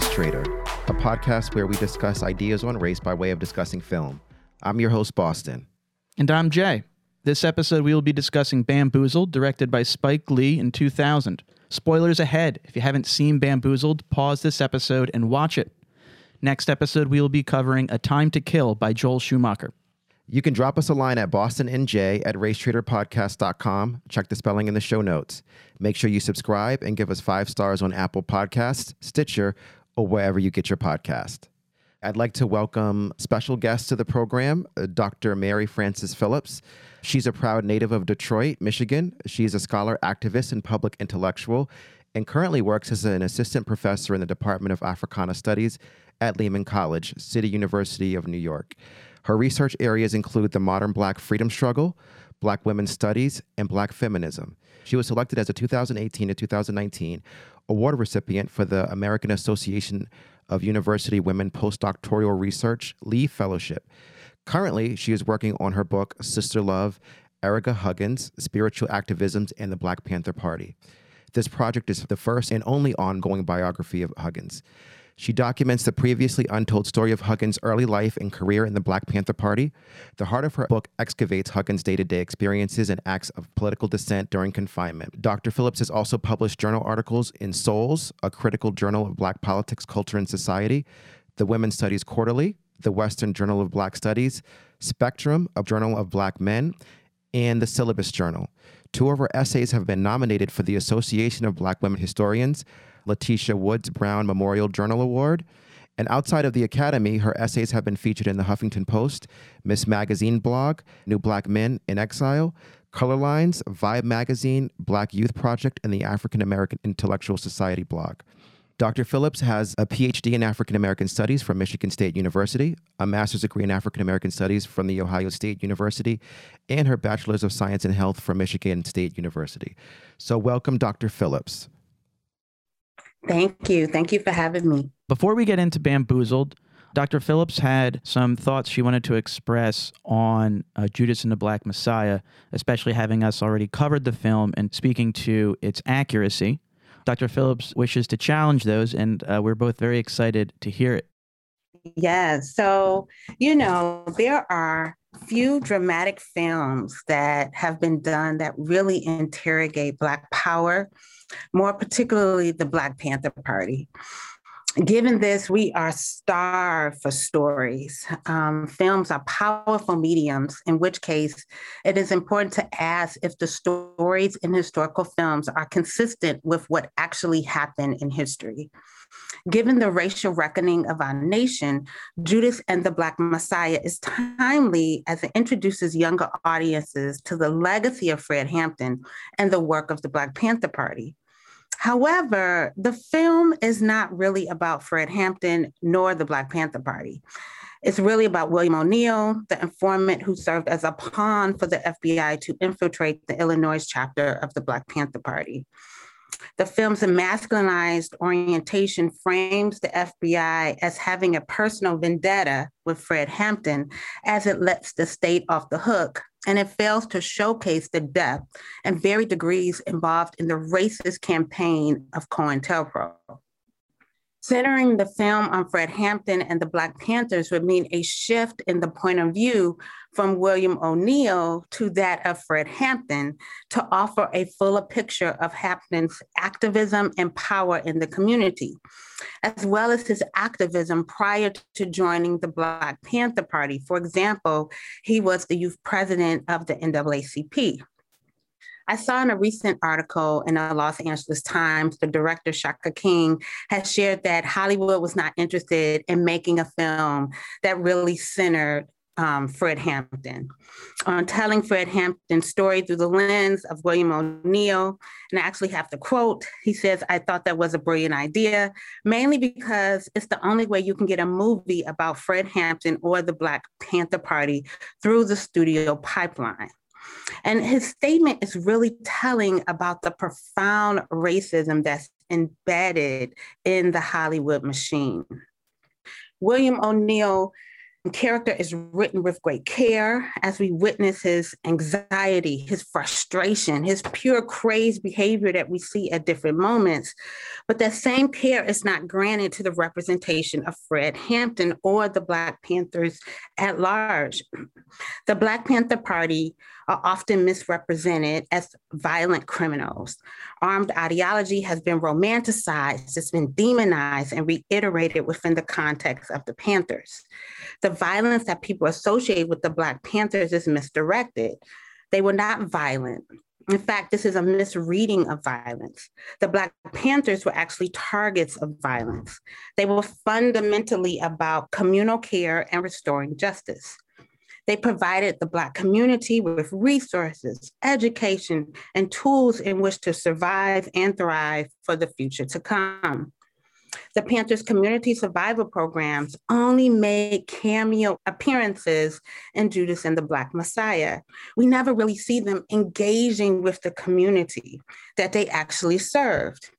Race Trader, a podcast where we discuss ideas on race by way of discussing film. I'm your host, Boston. And I'm Jay. This episode, we will be discussing Bamboozled, directed by Spike Lee in 2000. Spoilers ahead. If you haven't seen Bamboozled, pause this episode and watch it. Next episode, we will be covering A Time to Kill by Joel Schumacher. You can drop us a line at bostonnj at racetraderpodcast.com. Check the spelling in the show notes. Make sure you subscribe and give us five stars on Apple Podcasts, Stitcher, or wherever you get your podcast. I'd like to welcome special guest to the program, uh, Dr. Mary Frances Phillips. She's a proud native of Detroit, Michigan. She's a scholar, activist, and public intellectual, and currently works as an assistant professor in the Department of Africana Studies at Lehman College, City University of New York. Her research areas include the modern Black freedom struggle, Black women's studies, and Black feminism. She was selected as a 2018 to 2019 award recipient for the American Association of University Women Postdoctoral Research Leave Fellowship. Currently, she is working on her book, Sister Love Ericka Huggins Spiritual Activisms and the Black Panther Party. This project is the first and only ongoing biography of Huggins. She documents the previously untold story of Huggins' early life and career in the Black Panther Party. The heart of her book excavates Huggins' day to day experiences and acts of political dissent during confinement. Dr. Phillips has also published journal articles in Souls, a critical journal of Black politics, culture, and society, the Women's Studies Quarterly, the Western Journal of Black Studies, Spectrum, a journal of Black men, and the Syllabus Journal. Two of her essays have been nominated for the Association of Black Women Historians, Letitia Woods Brown Memorial Journal Award. And outside of the Academy, her essays have been featured in the Huffington Post, Ms. Magazine blog, New Black Men in Exile, Color Lines, Vibe Magazine, Black Youth Project, and the African American Intellectual Society blog. Dr. Phillips has a PhD in African American Studies from Michigan State University, a master's degree in African American Studies from The Ohio State University, and her bachelor's of science in health from Michigan State University. So, welcome, Dr. Phillips. Thank you. Thank you for having me. Before we get into Bamboozled, Dr. Phillips had some thoughts she wanted to express on uh, Judas and the Black Messiah, especially having us already covered the film and speaking to its accuracy. Dr. Phillips wishes to challenge those, and uh, we're both very excited to hear it. Yeah, so, you know, there are few dramatic films that have been done that really interrogate Black power more particularly the Black Panther Party. Given this, we are starved for stories. Um, films are powerful mediums, in which case it is important to ask if the stories in historical films are consistent with what actually happened in history. Given the racial reckoning of our nation, Judas and the Black Messiah is timely as it introduces younger audiences to the legacy of Fred Hampton and the work of the Black Panther Party. However, the film is not really about Fred Hampton nor the Black Panther Party. It's really about William O'Neal, the informant who served as a pawn for the FBI to infiltrate the Illinois chapter of the Black Panther Party. The film's masculinized orientation frames the FBI as having a personal vendetta with Fred Hampton as it lets the state off the hook, and it fails to showcase the depth and varied degrees involved in the racist campaign of COINTELPRO. Centering the film on Fred Hampton and the Black Panthers would mean a shift in the point of view from William O'Neal to that of Fred Hampton to offer a fuller picture of Hampton's activism and power in the community, as well as his activism prior to joining the Black Panther Party. For example, he was the youth president of the NAACP. I saw in a recent article in the Los Angeles Times, the director Shaka King has shared that Hollywood was not interested in making a film that really centered um, Fred Hampton, on telling Fred Hampton's story through the lens of William O'Neal. And I actually have to quote, he says, I thought that was a brilliant idea, mainly because it's the only way you can get a movie about Fred Hampton or the Black Panther Party through the studio pipeline. And his statement is really telling about the profound racism that's embedded in the Hollywood machine. William O'Neal character is written with great care as we witness his anxiety, his frustration, his pure crazed behavior that we see at different moments. But that same care is not granted to the representation of Fred Hampton or the Black Panthers at large. The Black Panther Party are often misrepresented as violent criminals. Armed ideology has been romanticized, it's been demonized and reiterated within the context of the Panthers. The violence that people associate with the Black Panthers is misdirected. They were not violent. In fact, this is a misreading of violence. The Black Panthers were actually targets of violence. They were fundamentally about communal care and restoring justice. They provided the Black community with resources, education, and tools in which to survive and thrive for the future to come. The Panthers Community Survival Programs only made cameo appearances in Judas and the Black Messiah. We never really see them engaging with the community that they actually served.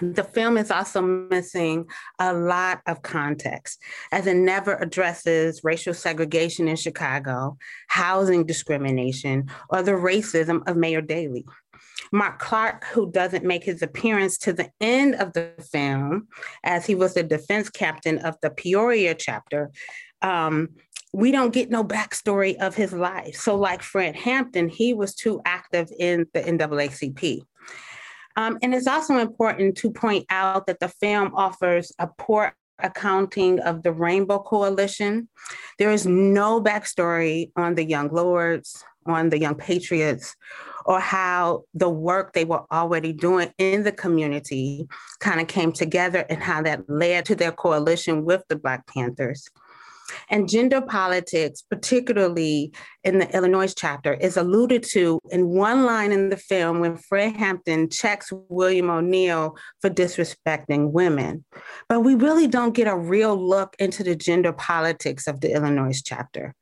The film is also missing a lot of context, as it never addresses racial segregation in Chicago, housing discrimination, or the racism of Mayor Daley. Mark Clark, who doesn't make his appearance to the end of the film, as he was the defense captain of the Peoria chapter, um, we don't get no backstory of his life. So, like Fred Hampton, he was too active in the NAACP. Um, and it's also important to point out that the film offers a poor accounting of the Rainbow Coalition. There is no backstory on the Young Lords, on the Young Patriots, or how the work they were already doing in the community kind of came together and how that led to their coalition with the Black Panthers. And gender politics, particularly in the Illinois chapter, is alluded to in one line in the film when Fred Hampton checks William O'Neal for disrespecting women. But we really don't get a real look into the gender politics of the Illinois chapter.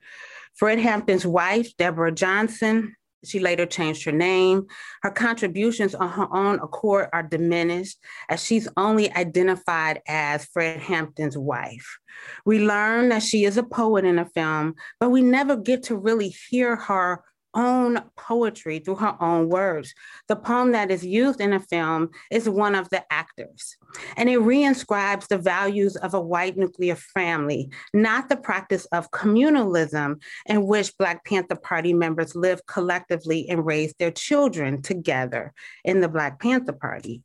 Fred Hampton's wife, Deborah Johnson, she later changed her name. Her contributions on her own accord are diminished as she's only identified as Fred Hampton's wife. We learn that she is a poet in the film, but we never get to really hear her own poetry through her own words. The poem that is used in the film is one of the actors, and it reinscribes the values of a white nuclear family, not the practice of communalism in which Black Panther Party members live collectively and raise their children together in the Black Panther Party.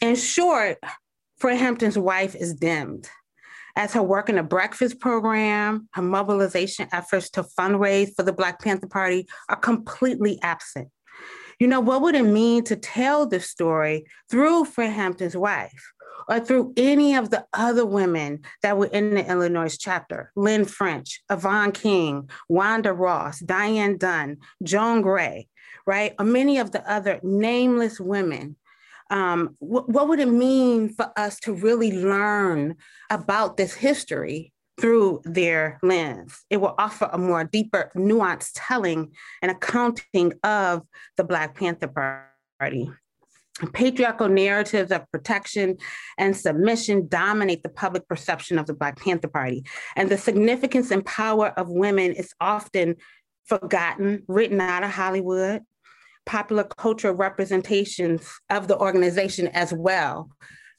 In short, Fred Hampton's wife is dimmed as her work in the breakfast program, her mobilization efforts to fundraise for the Black Panther Party are completely absent. You know, what would it mean to tell the story through Fred Hampton's wife or through any of the other women that were in the Illinois chapter? Lynn French, Yvonne King, Wanda Ross, Diane Dunn, Joan Gray, right? Or many of the other nameless women um, wh- what would it mean for us to really learn about this history through their lens? It will offer a more deeper, nuanced telling and accounting of the Black Panther Party. Patriarchal narratives of protection and submission dominate the public perception of the Black Panther Party. And the significance and power of women is often forgotten, written out of Hollywood, popular cultural representations of the organization as well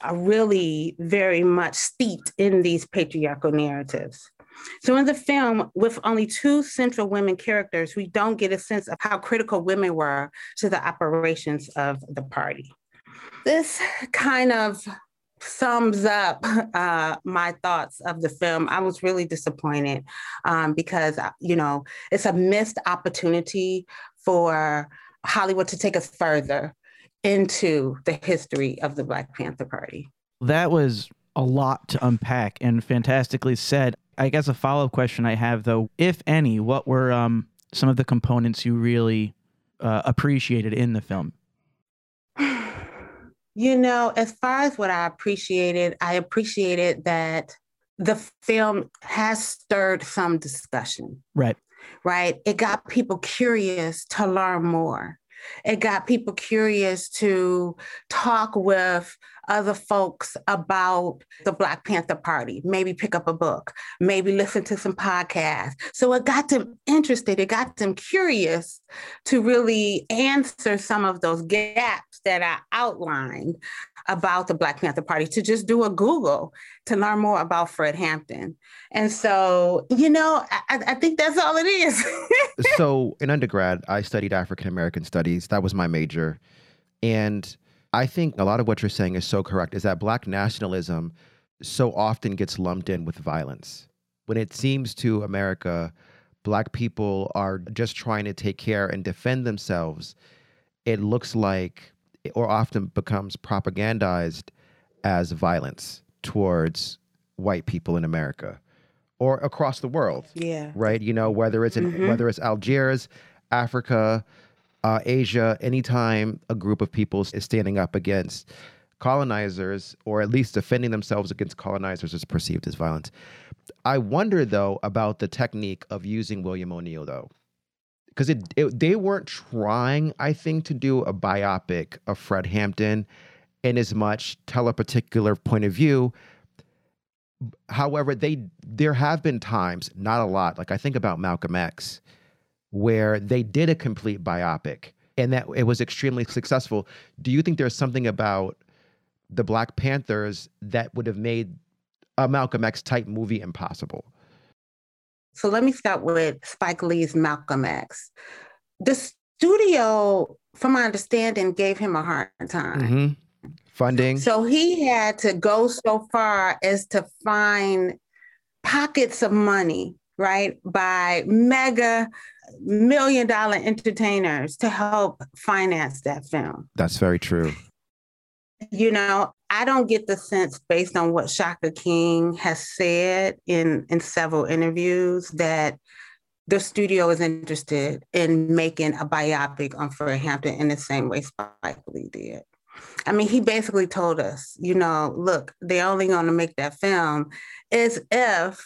are really very much steeped in these patriarchal narratives. So, in the film, with only two central women characters, we don't get a sense of how critical women were to the operations of the party. This kind of sums up uh, my thoughts of the film. I was really disappointed um, because, you know, it's a missed opportunity for Hollywood to take us further into the history of the Black Panther Party. That was a lot to unpack and fantastically said. I guess a follow up question I have, though, if any, what were um, some of the components you really uh, appreciated in the film? You know, as far as what I appreciated, I appreciated that the film has stirred some discussion. Right right? It got people curious to learn more. It got people curious to talk with other folks about the Black Panther Party, maybe pick up a book, maybe listen to some podcasts. So it got them interested, it got them curious to really answer some of those gaps that I outlined about the Black Panther Party, to just do a Google to learn more about Fred Hampton. And so, you know, I, I think that's all it is. so in undergrad, I studied African American studies. That was my major. And I think a lot of what you're saying is so correct is that black nationalism so often gets lumped in with violence. When it seems to America, black people are just trying to take care and defend themselves, it looks like or often becomes propagandized as violence towards white people in America or across the world. Yeah. Right? You know, whether it's in, mm-hmm. whether it's Algiers, Africa, uh, Asia, anytime a group of people is standing up against colonizers or at least defending themselves against colonizers is perceived as violence. I wonder though about the technique of using William O'Neal though. Because it, it, they weren't trying, I think, to do a biopic of Fred Hampton in as much tell a particular point of view. However, they there have been times, not a lot, like I think about Malcolm X, where they did a complete biopic and that it was extremely successful. Do you think there's something about the Black Panthers that would have made a Malcolm X type movie impossible? So let me start with Spike Lee's Malcolm X. The studio, from my understanding, gave him a hard time. Mm-hmm. Funding. So he had to go so far as to find pockets of money, right, by mega million dollar entertainers to help finance that film. That's very true. You know, I don't get the sense based on what Shaka King has said in in several interviews that the studio is interested in making a biopic on Fred Hampton in the same way Spike Lee did. I mean, he basically told us, you know, look, they're only going to make that film is if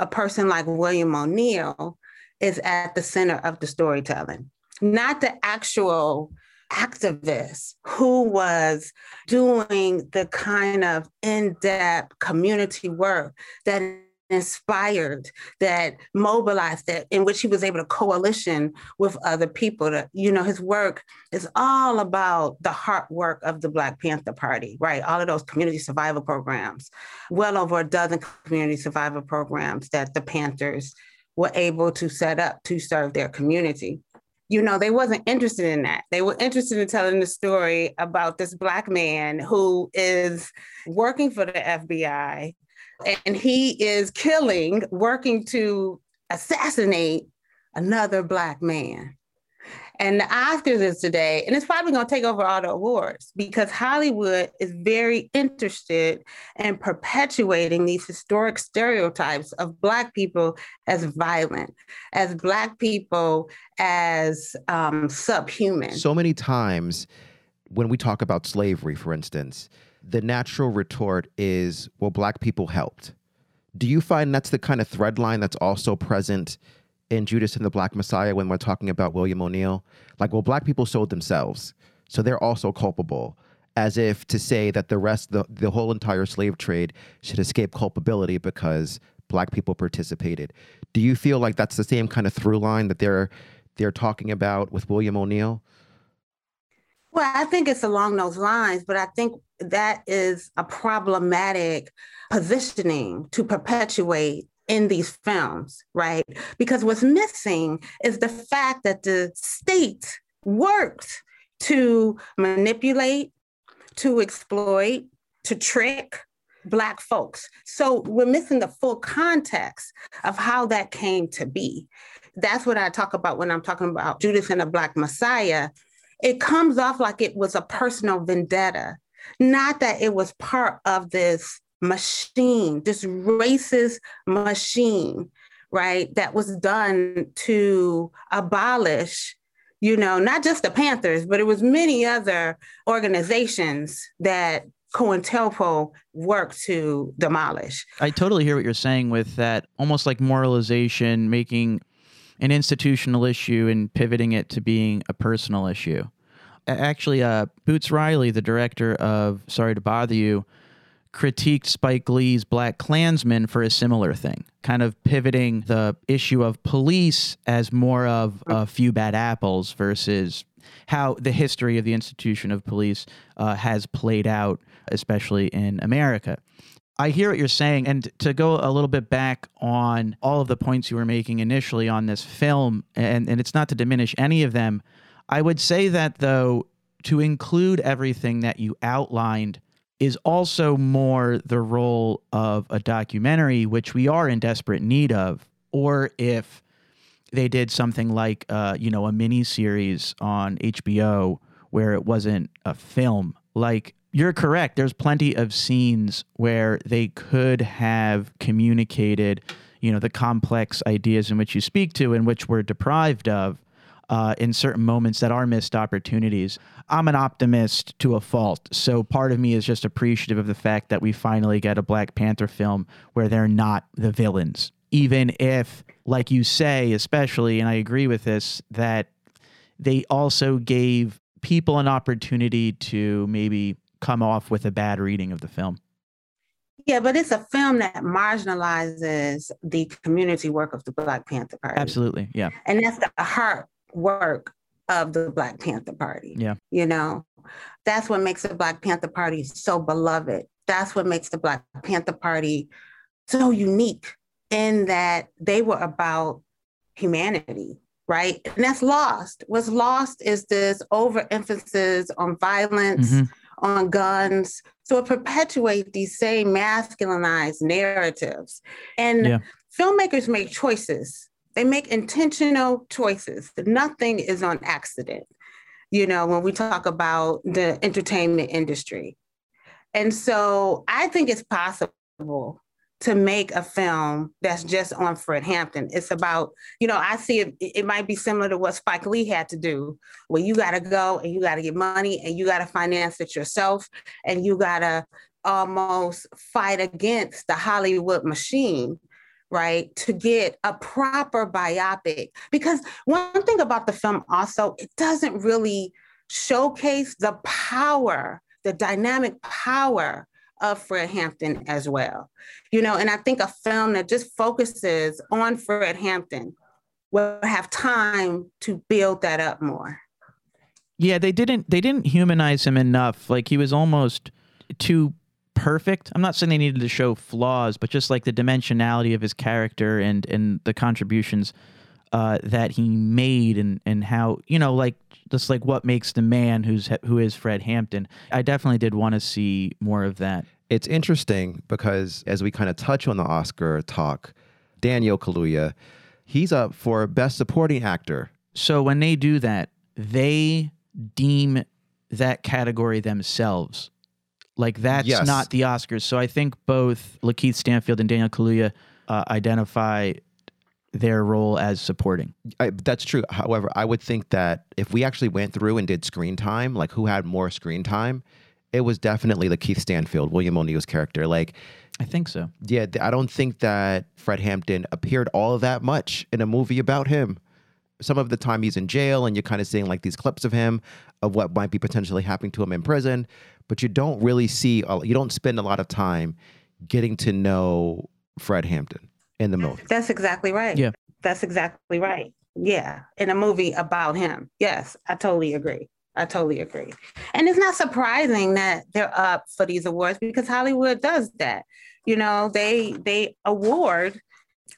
a person like William O'Neal is at the center of the storytelling, not the actual activist who was doing the kind of in depth community work that inspired, that mobilized, that in which he was able to coalition with other people. To, you know, his work is all about the heart work of the Black Panther Party, right? All of those community survival programs, well over a dozen community survival programs that the Panthers were able to set up to serve their community. You know, they wasn't interested in that. They were interested in telling the story about this black man who is working for the FBI and he is killing, working to assassinate another black man. And the Oscars is today, and it's probably going to take over all the awards because Hollywood is very interested in perpetuating these historic stereotypes of Black people as violent, as Black people as um, subhuman. So many times when we talk about slavery, for instance, the natural retort is, well, Black people helped. Do you find that's the kind of thread line that's also present in Judas and the Black Messiah when we're talking about William O'Neal. Like, well, black people sold themselves, so they're also culpable, as if to say that the rest, the, the whole entire slave trade should escape culpability because black people participated. Do you feel like that's the same kind of through line that they're they're talking about with William O'Neal? Well, I think it's along those lines, but I think that is a problematic positioning to perpetuate in these films, right? Because what's missing is the fact that the state worked to manipulate, to exploit, to trick Black folks. So we're missing the full context of how that came to be. That's what I talk about when I'm talking about Judas and the Black Messiah. It comes off like it was a personal vendetta, not that it was part of this machine, this racist machine, right, that was done to abolish, you know, not just the Panthers, but it was many other organizations that COINTELPRO worked to demolish. I totally hear what you're saying with that, almost like moralization, making an institutional issue and pivoting it to being a personal issue. Actually, uh, Boots Riley, the director of Sorry to Bother You, critiqued Spike Lee's Black Klansman for a similar thing, kind of pivoting the issue of police as more of a few bad apples versus how the history of the institution of police uh, has played out, especially in America. I hear what you're saying. And to go a little bit back on all of the points you were making initially on this film, and, and it's not to diminish any of them, I would say that, though, to include everything that you outlined is also more the role of a documentary, which we are in desperate need of, or if they did something like, uh, you know, a mini series on HBO where it wasn't a film. Like, you're correct. There's plenty of scenes where they could have communicated, you know, the complex ideas in which you speak to and which we're deprived of uh, in certain moments that are missed opportunities. I'm an optimist to a fault. So part of me is just appreciative of the fact that we finally get a Black Panther film where they're not the villains. Even if, like you say, especially, and I agree with this, that they also gave people an opportunity to maybe come off with a bad reading of the film. Yeah, but it's a film that marginalizes the community work of the Black Panther Party. Absolutely. Yeah. And that's the heart work of the Black Panther Party. Yeah. You know, that's what makes the Black Panther Party so beloved. That's what makes the Black Panther Party so unique in that they were about humanity, right? And that's lost. What's lost is this overemphasis on violence, mm-hmm. on guns. So it perpetuates these same masculinized narratives. And yeah. filmmakers make choices they make intentional choices. Nothing is on accident, you know, when we talk about the entertainment industry. And so I think it's possible to make a film that's just on Fred Hampton. It's about, you know, I see it, it might be similar to what Spike Lee had to do, where you got to go and you got to get money and you got to finance it yourself and you got to almost fight against the Hollywood machine right, to get a proper biopic. Because one thing about the film also, it doesn't really showcase the power, the dynamic power of Fred Hampton as well. You know, and I think a film that just focuses on Fred Hampton will have time to build that up more. Yeah, they didn't they didn't humanize him enough. Like he was almost too perfect. I'm not saying they needed to show flaws, but just like the dimensionality of his character and and the contributions uh, that he made and and how you know like just like what makes the man who's who is Fred Hampton. I definitely did want to see more of that. It's interesting because as we kind of touch on the Oscar talk, Daniel Kaluuya, he's up for best supporting actor. So when they do that, they deem that category themselves like that's yes. not the Oscars. So I think both Lakeith Stanfield and Daniel Kaluuya uh, identify their role as supporting. I, that's true. However, I would think that if we actually went through and did screen time, like who had more screen time, it was definitely Lakeith Stanfield, William O'Neal's character. Like, I think so. Yeah, I don't think that Fred Hampton appeared all that much in a movie about him. Some of the time he's in jail, and you're kind of seeing like these clips of him of what might be potentially happening to him in prison but you don't really see, you don't spend a lot of time getting to know Fred Hampton in the movie. That's exactly right. Yeah. That's exactly right. Yeah. In a movie about him. Yes, I totally agree. I totally agree. And it's not surprising that they're up for these awards because Hollywood does that. You know, they they award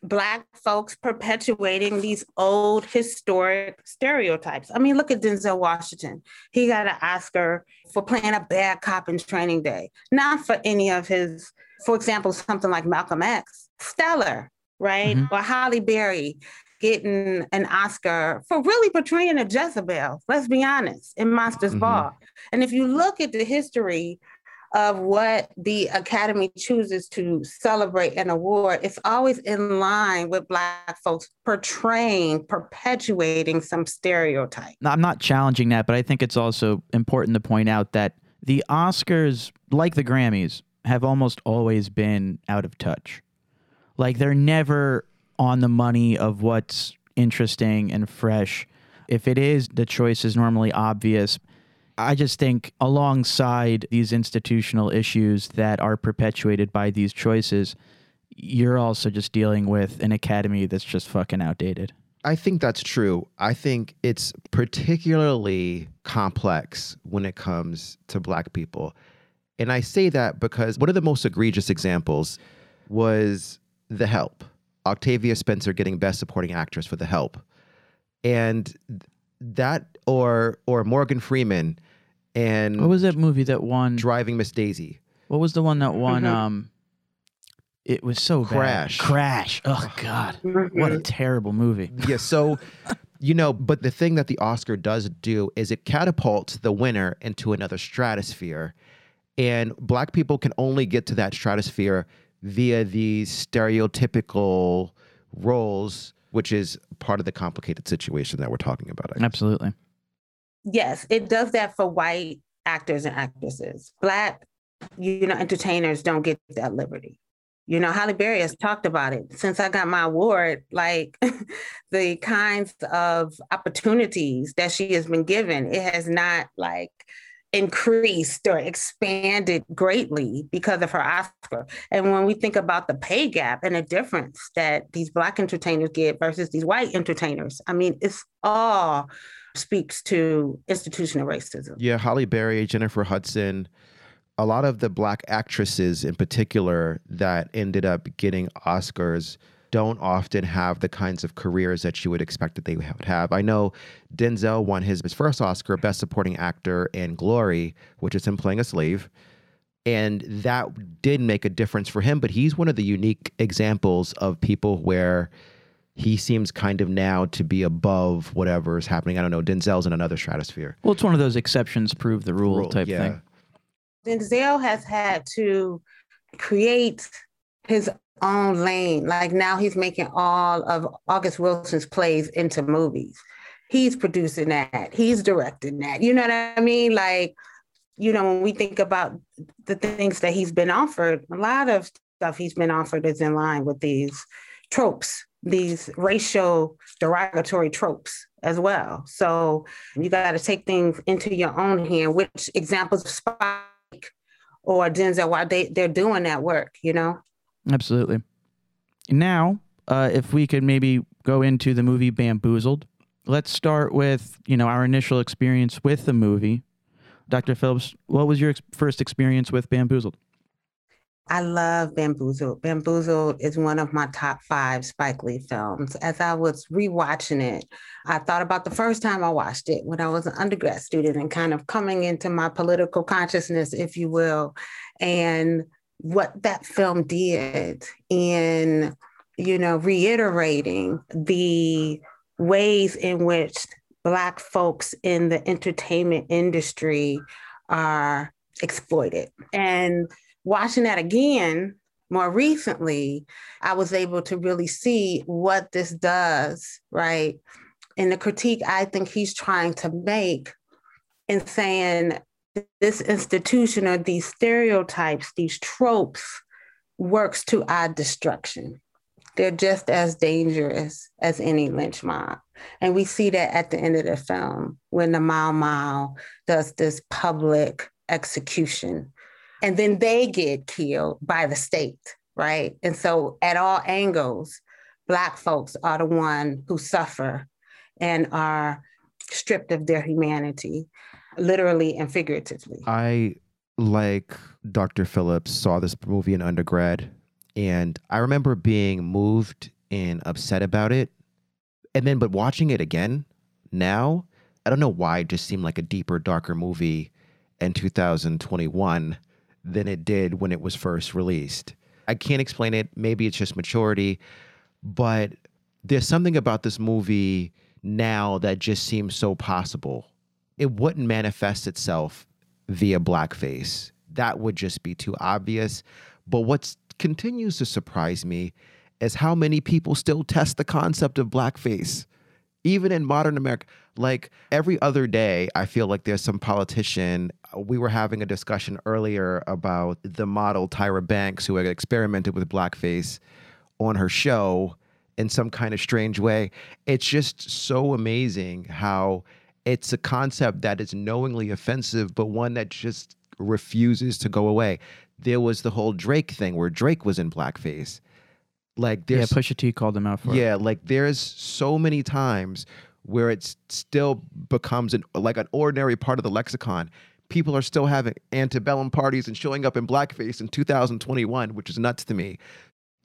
Black folks perpetuating these old historic stereotypes. I mean, look at Denzel Washington. He got an Oscar for playing a bad cop in Training Day, not for any of his, for example, something like Malcolm X, stellar, right? Mm-hmm. Or Halle Berry getting an Oscar for really portraying a Jezebel, let's be honest, in Monsters mm-hmm. Ball. And if you look at the history of what the Academy chooses to celebrate an award, it's always in line with Black folks portraying, perpetuating some stereotype. I'm not challenging that, but I think it's also important to point out that the Oscars, like the Grammys, have almost always been out of touch. Like they're never on the money of what's interesting and fresh. If it is, the choice is normally obvious I just think alongside these institutional issues that are perpetuated by these choices, you're also just dealing with an academy that's just fucking outdated. I think that's true. I think it's particularly complex when it comes to black people. And I say that because one of the most egregious examples was The Help. Octavia Spencer getting best supporting actress for The Help. And that or or Morgan Freeman and What was that movie that won? Driving Miss Daisy. What was the one that won? Mhm. Um, it was so bad. Crash. Crash. Oh God, what a terrible movie. Yeah, so you know, but the thing that the Oscar does do is it catapults the winner into another stratosphere. And black people can only get to that stratosphere via these stereotypical roles, which is part of the complicated situation that we're talking about. Absolutely. Yes, it does that for white actors and actresses. Black, you know, entertainers don't get that liberty. You know, Halle Berry has talked about it since I got my award, like the kinds of opportunities that she has been given. It has not like increased or expanded greatly because of her Oscar. And when we think about the pay gap and the difference that these Black entertainers get versus these white entertainers, I mean, it's all speaks to institutional racism. Yeah, Halle Berry, Jennifer Hudson, a lot of the black actresses in particular that ended up getting Oscars don't often have the kinds of careers that you would expect that they would have. I know Denzel won his, his first Oscar, Best Supporting Actor in Glory, which is him playing a slave. And that did make a difference for him, but he's one of the unique examples of people where he seems kind of now to be above whatever is happening. I don't know. Denzel's in another stratosphere. Well, it's one of those exceptions prove the rule, Rule, type yeah. thing. Denzel has had to create his own lane. Like now he's making all of August Wilson's plays into movies. He's producing that. He's directing that. You know what I mean? Like, you know, when we think about the things that he's been offered, a lot of stuff he's been offered is in line with these tropes, these racial derogatory tropes as well. So you got to take things into your own hand, which examples of Spike or Denzel, while they, they're doing that work, you know? Absolutely. Now, uh, if we could maybe go into the movie Bamboozled, let's start with you know our initial experience with the movie. Dr. Phillips, what was your ex- first experience with Bamboozled? I love Bamboozled. Bamboozled is one of my top five Spike Lee films. As I was rewatching it, I thought about the first time I watched it when I was an undergrad student and kind of coming into my political consciousness, if you will, and what that film did in, you know, reiterating the ways in which Black folks in the entertainment industry are exploited. And watching that again more recently, I was able to really see what this does, right? And the critique I think he's trying to make in saying this institution or these stereotypes, these tropes, works to our destruction. They're just as dangerous as any lynch mob. And we see that at the end of the film when the Mau Mau does this public execution and then they get killed by the state, right? And so at all angles, Black folks are the one who suffer and are stripped of their humanity, literally and figuratively. I, like Dr. Phillips, saw this movie in undergrad, and I remember being moved and upset about it. And then, but watching it again now, I don't know why it just seemed like a deeper, darker movie in 2021 than it did when it was first released. I can't explain it. Maybe it's just maturity, but there's something about this movie now that just seems so possible. It wouldn't manifest itself via blackface. That would just be too obvious. But what continues to surprise me is how many people still test the concept of blackface even in modern America, like every other day, I feel like there's some politician. We were having a discussion earlier about the model Tyra Banks, who had experimented with blackface on her show in some kind of strange way. It's just so amazing how it's a concept that is knowingly offensive, but one that just refuses to go away. There was the whole Drake thing where Drake was in blackface. Like Yeah, there's Pusha T called him out for it. yeah, like there's so many times where it still becomes an like an ordinary part of the lexicon. People are still having antebellum parties and showing up in blackface in 2021, which is nuts to me.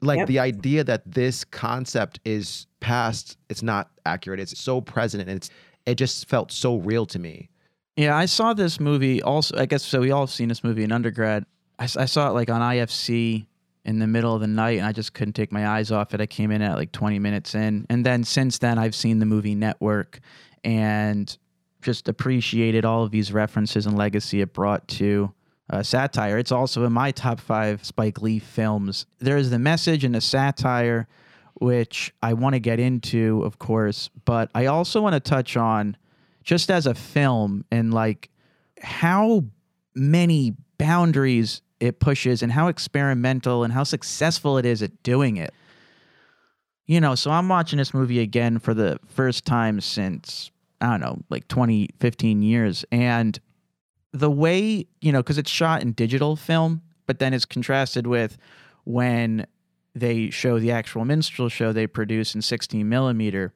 Like Yep. the idea that this concept is past, it's not accurate. It's so present and it's it just felt so real to me. Yeah, I saw this movie also. I guess so. We all have seen this movie in undergrad. I saw it like on IFC in the middle of the night, and I just couldn't take my eyes off it. I came in at like 20 minutes in, and then since then, I've seen the movie Network, and just appreciated all of these references and legacy it brought to uh, satire. It's also in my top five Spike Lee films. There is the message and the satire, which I want to get into, of course, but I also want to touch on just as a film and like how many boundaries it pushes and how experimental and how successful it is at doing it. You know, so I'm watching this movie again for the first time since, I don't know, like 20, 15 years. And the way, you know, because it's shot in digital film, but then it's contrasted with when they show the actual minstrel show they produce in 16 millimeter.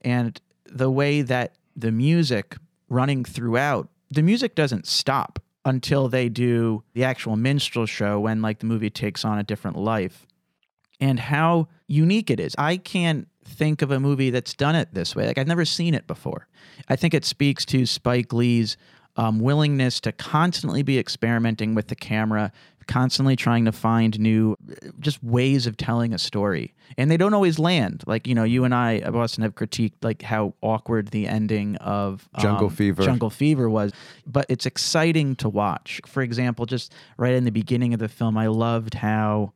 And the way that the music running throughout, the music doesn't stop until they do the actual minstrel show when like the movie takes on a different life. And how unique it is. I can't think of a movie that's done it this way. Like I've never seen it before. I think it speaks to Spike Lee's um, willingness to constantly be experimenting with the camera, constantly trying to find new just ways of telling a story. And they don't always land. Like, you know, you and I, uh, Boston, have critiqued like how awkward the ending of Jungle um, Fever. Jungle Fever was. But it's exciting to watch. For example, just right in the beginning of the film, I loved how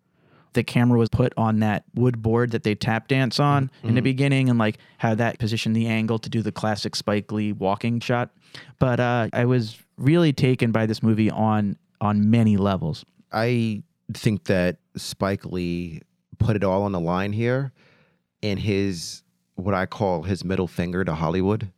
the camera was put on that wood board that they tap dance on in the beginning and like how that positioned the angle to do the classic Spike Lee walking shot. But uh, I was really taken by this movie on on many levels. I think that Spike Lee put it all on the line here in his what I call his middle finger to Hollywood.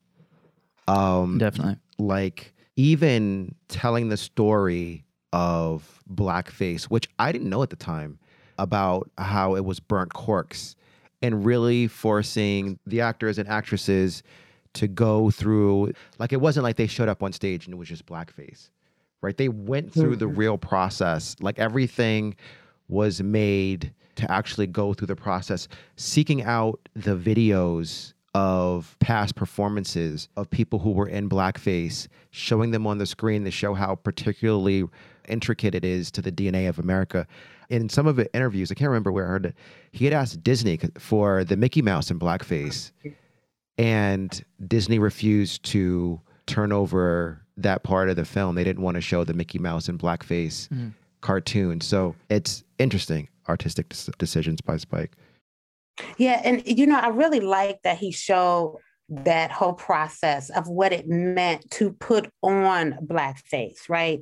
Um Definitely. like even telling the story of blackface, which I didn't know at the time about how it was burnt corks and really forcing the actors and actresses to go through like it wasn't like they showed up on stage and it was just blackface right? They went through the mm-hmm. real process like everything was made to actually go through the process seeking out the videos of past performances of people who were in blackface showing them on the screen to show how particularly intricate it is to the DNA of America in some of the interviews I can't remember where I heard it he had asked Disney for the Mickey Mouse in blackface and Disney refused to turn over that part of the film. They didn't want to show the Mickey Mouse in blackface mm. cartoon. So it's interesting artistic decisions by Spike. Yeah, and you know, I really like that he showed that whole process of what it meant to put on blackface, right?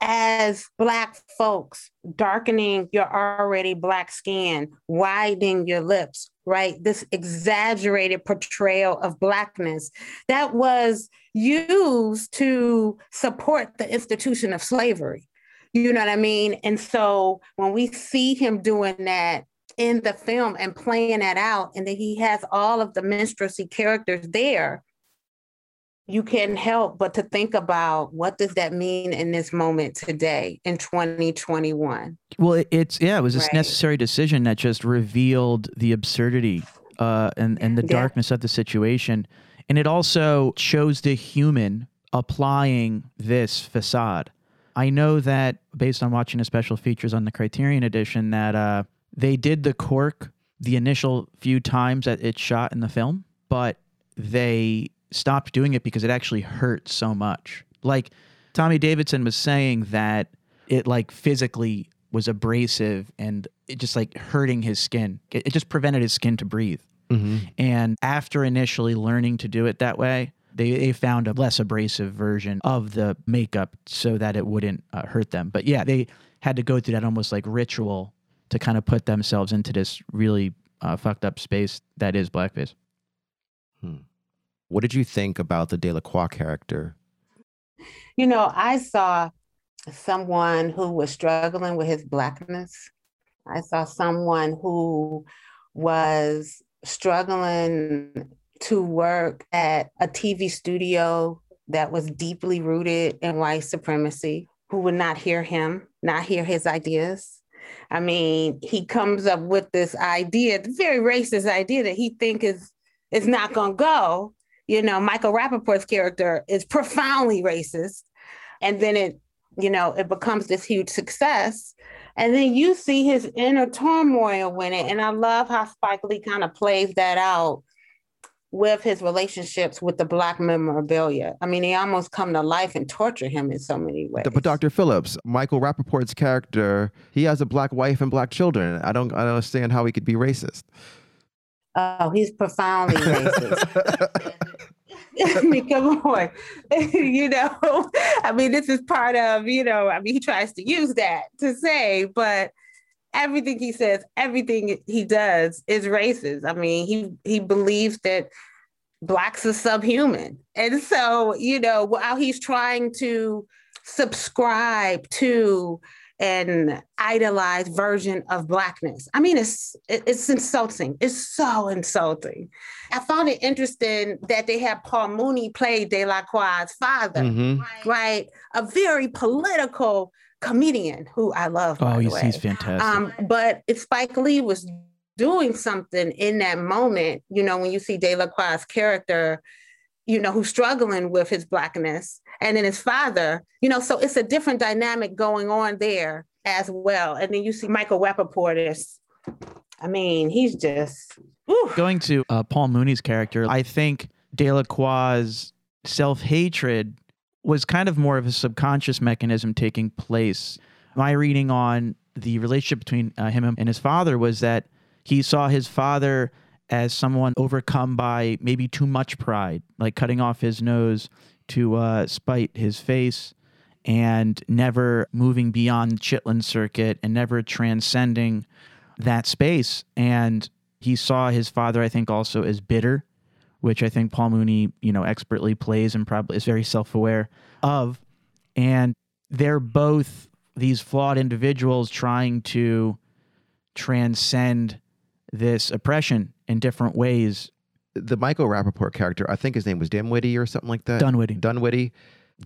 As black folks, darkening your already black skin, widening your lips, right? This exaggerated portrayal of blackness that was used to support the institution of slavery. You know what I mean? And so when we see him doing that in the film and playing that out, and then he has all of the minstrelsy characters there, you can't help but to think about what does that mean in this moment today in 2021. Well, it's yeah, it was this Right. necessary decision that just revealed the absurdity uh, and and the Yeah. darkness of the situation, and it also shows the human applying this facade. I know that based on watching the special features on the Criterion edition, that uh, they did the cork the initial few times that it shot in the film, but they stopped doing it because it actually hurt so much. Like Tommy Davidson was saying that it like physically was abrasive and it just like hurting his skin. It, it just prevented his skin to breathe. And after initially learning to do it that way, they, they found a less abrasive version of the makeup so that it wouldn't uh, hurt them. But yeah, they had to go through that almost like ritual to kind of put themselves into this really uh, fucked up space that is blackface. What did you think about the Delacroix character? You know, I saw someone who was struggling with his blackness. I saw someone who was struggling to work at a TV studio that was deeply rooted in white supremacy, who would not hear him, not hear his ideas. I mean, he comes up with this idea, the very racist idea that he think is is not gonna go. You know, Michael Rapaport's character is profoundly racist. And then it, you know, it becomes this huge success. And then you see his inner turmoil in it. And I love how Spike Lee kind of plays that out with his relationships with the black memorabilia. I mean, he almost come to life and torture him in so many ways. But Dr. Phillips, Michael Rapaport's character, he has a black wife and black children. I don't, I don't understand how he could be racist. Oh, he's profoundly racist. I mean, come on. you know, I mean, this is part of, you know, I mean, he tries to use that to say, but everything he says, everything he does is racist. I mean, he he believes that blacks are subhuman. And so, you know, while he's trying to subscribe to an idolized version of blackness. I mean, it's it's insulting. It's so insulting. I found it interesting that they had Paul Mooney play Delacroix's father, mm-hmm. right? A very political comedian who I love. Oh, he's, he's fantastic. Um, but if Spike Lee was doing something in that moment, you know, when you see Delacroix's character, you know, who's struggling with his blackness, and then his father, you know, so it's a different dynamic going on there as well. And then you see Michael Rapaport is, I mean, he's just whew. going to uh, Paul Mooney's character. I think Delacroix's self hatred was kind of more of a subconscious mechanism taking place. My reading on the relationship between uh, him and his father was that he saw his father as someone overcome by maybe too much pride, like cutting off his nose to uh, spite his face and never moving beyond Chitlin circuit and never transcending that space. And he saw his father, I think, also as bitter which I think Paul Mooney, you know, expertly plays and probably is very self-aware of. And they're both these flawed individuals trying to transcend this oppression in different ways. The Michael Rapaport character, I think his name was Dinwiddie or something like that. Dunwitty. Dunwitty.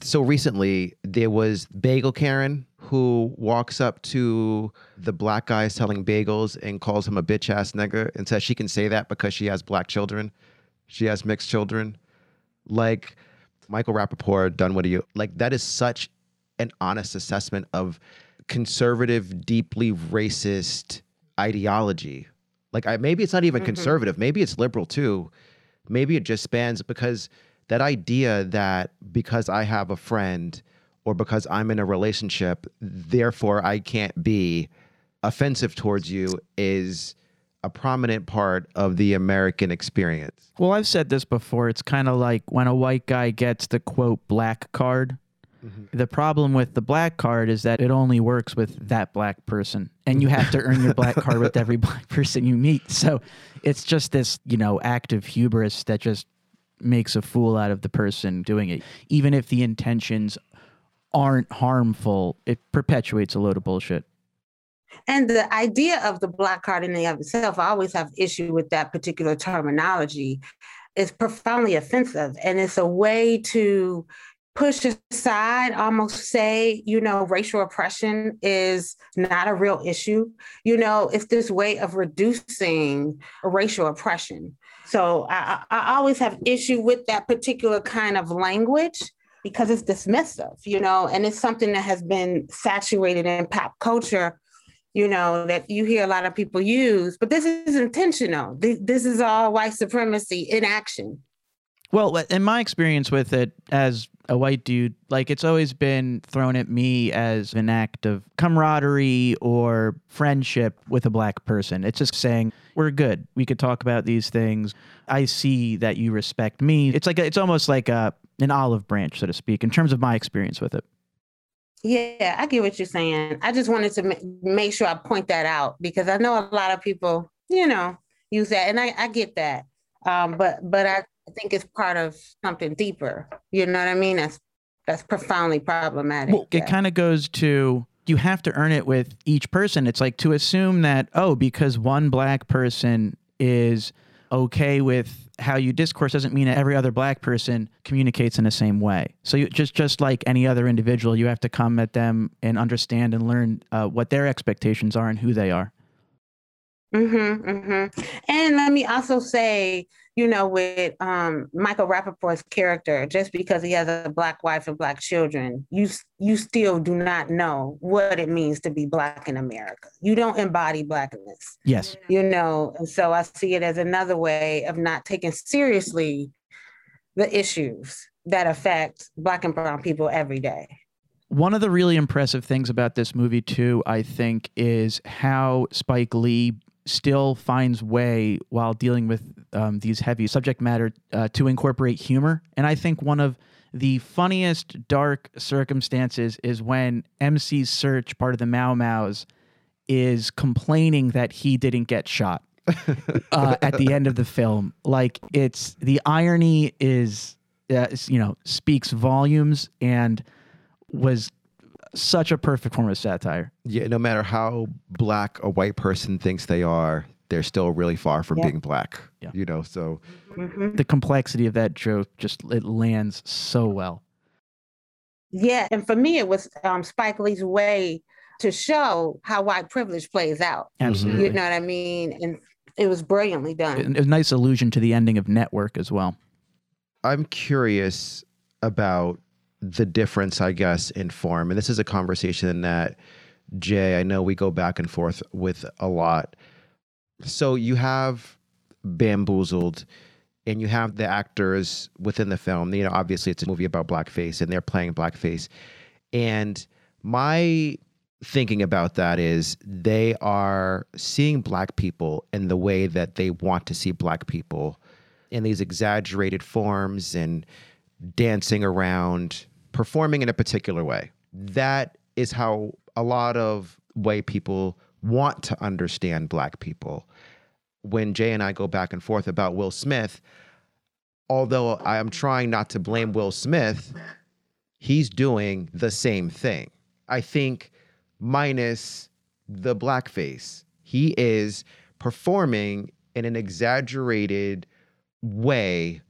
So recently, there was Bagel Karen who walks up to the black guy selling bagels and calls him a bitch ass nigger and says she can say that because she has black children. She has mixed children. Like Michael Rapaport, Dunwoody, like that is such an honest assessment of conservative, deeply racist ideology. Like I, maybe it's not even mm-hmm. conservative, maybe it's liberal too. Maybe it just spans because that idea that because I have a friend or because I'm in a relationship, therefore I can't be offensive towards you is a prominent part of the American experience. Well, I've said this before. It's kind of like when a white guy gets the quote black card. Mm-hmm. The problem with the black card is that it only works with that black person, and you have to earn your black card with every black person you meet. So it's just this, you know, act of hubris that just makes a fool out of the person doing it. Even if the intentions aren't harmful, it perpetuates a load of bullshit. And the idea of the black card in and of itself, I always have issue with that particular terminology. It's profoundly offensive, and it's a way to push aside, almost say, you know, racial oppression is not a real issue. You know, it's this way of reducing racial oppression. So I, I always have issue with that particular kind of language because it's dismissive, you know, and it's something that has been saturated in pop culture you know, that you hear a lot of people use, but this is intentional. This is all white supremacy in action. Well, in my experience with it as a white dude, like it's always been thrown at me as an act of camaraderie or friendship with a black person. It's just saying, we're good. We could talk about these things. I see that you respect me. It's like, a, it's almost like a, an olive branch, so to speak, in terms of my experience with it. Yeah, I get what you're saying. I just wanted to ma- make sure I point that out because I know a lot of people, you know, use that, and I, I get that. Um, but but I I think it's part of something deeper. You know what I mean? That's that's profoundly problematic. Well, it kind of goes to you have to earn it with each person. It's like to assume that oh, because one black person is okay with how you discourse doesn't mean that every other black person communicates in the same way. So you, just just like any other individual, you have to come at them and understand and learn uh, what their expectations are and who they are. Mm-hmm, mm-hmm. And let me also say, you know, with um, Michael Rapaport's character, just because he has a black wife and black children, you you still do not know what it means to be black in America. You don't embody blackness. Yes. You know, and so I see it as another way of not taking seriously the issues that affect black and brown people every day. One of the really impressive things about this movie, too, I think, is how Spike Lee still finds way while dealing with um, these heavy subject matter uh, to incorporate humor. And I think one of the funniest dark circumstances is when MC Serch, part of the Mau Mau's, is complaining that he didn't get shot uh, at the end of the film. Like it's the irony is, uh, you know, speaks volumes and was such a perfect form of satire. Yeah, no matter how black a white person thinks they are, they're still really far from Yeah. being black. Yeah. You know, so Mhm. The complexity of that joke just it lands so well. Yeah, and for me, it was um, Spike Lee's way to show how white privilege plays out. Absolutely. You know what I mean? And it was brilliantly done. It- it was a nice allusion to the ending of Network as well. I'm curious about the difference, I guess, in form. And this is a conversation that Jay, I know we go back and forth with a lot. So you have Bamboozled and you have the actors within the film. You know, obviously it's a movie about blackface and they're playing blackface. And my thinking about that is they are seeing black people in the way that they want to see black people in these exaggerated forms and dancing around, performing in a particular way. That is how a lot of white people want to understand black people. When Jay and I go back and forth about Will Smith, although I am trying not to blame Will Smith, he's doing the same thing. I think minus the blackface. He is performing in an exaggerated way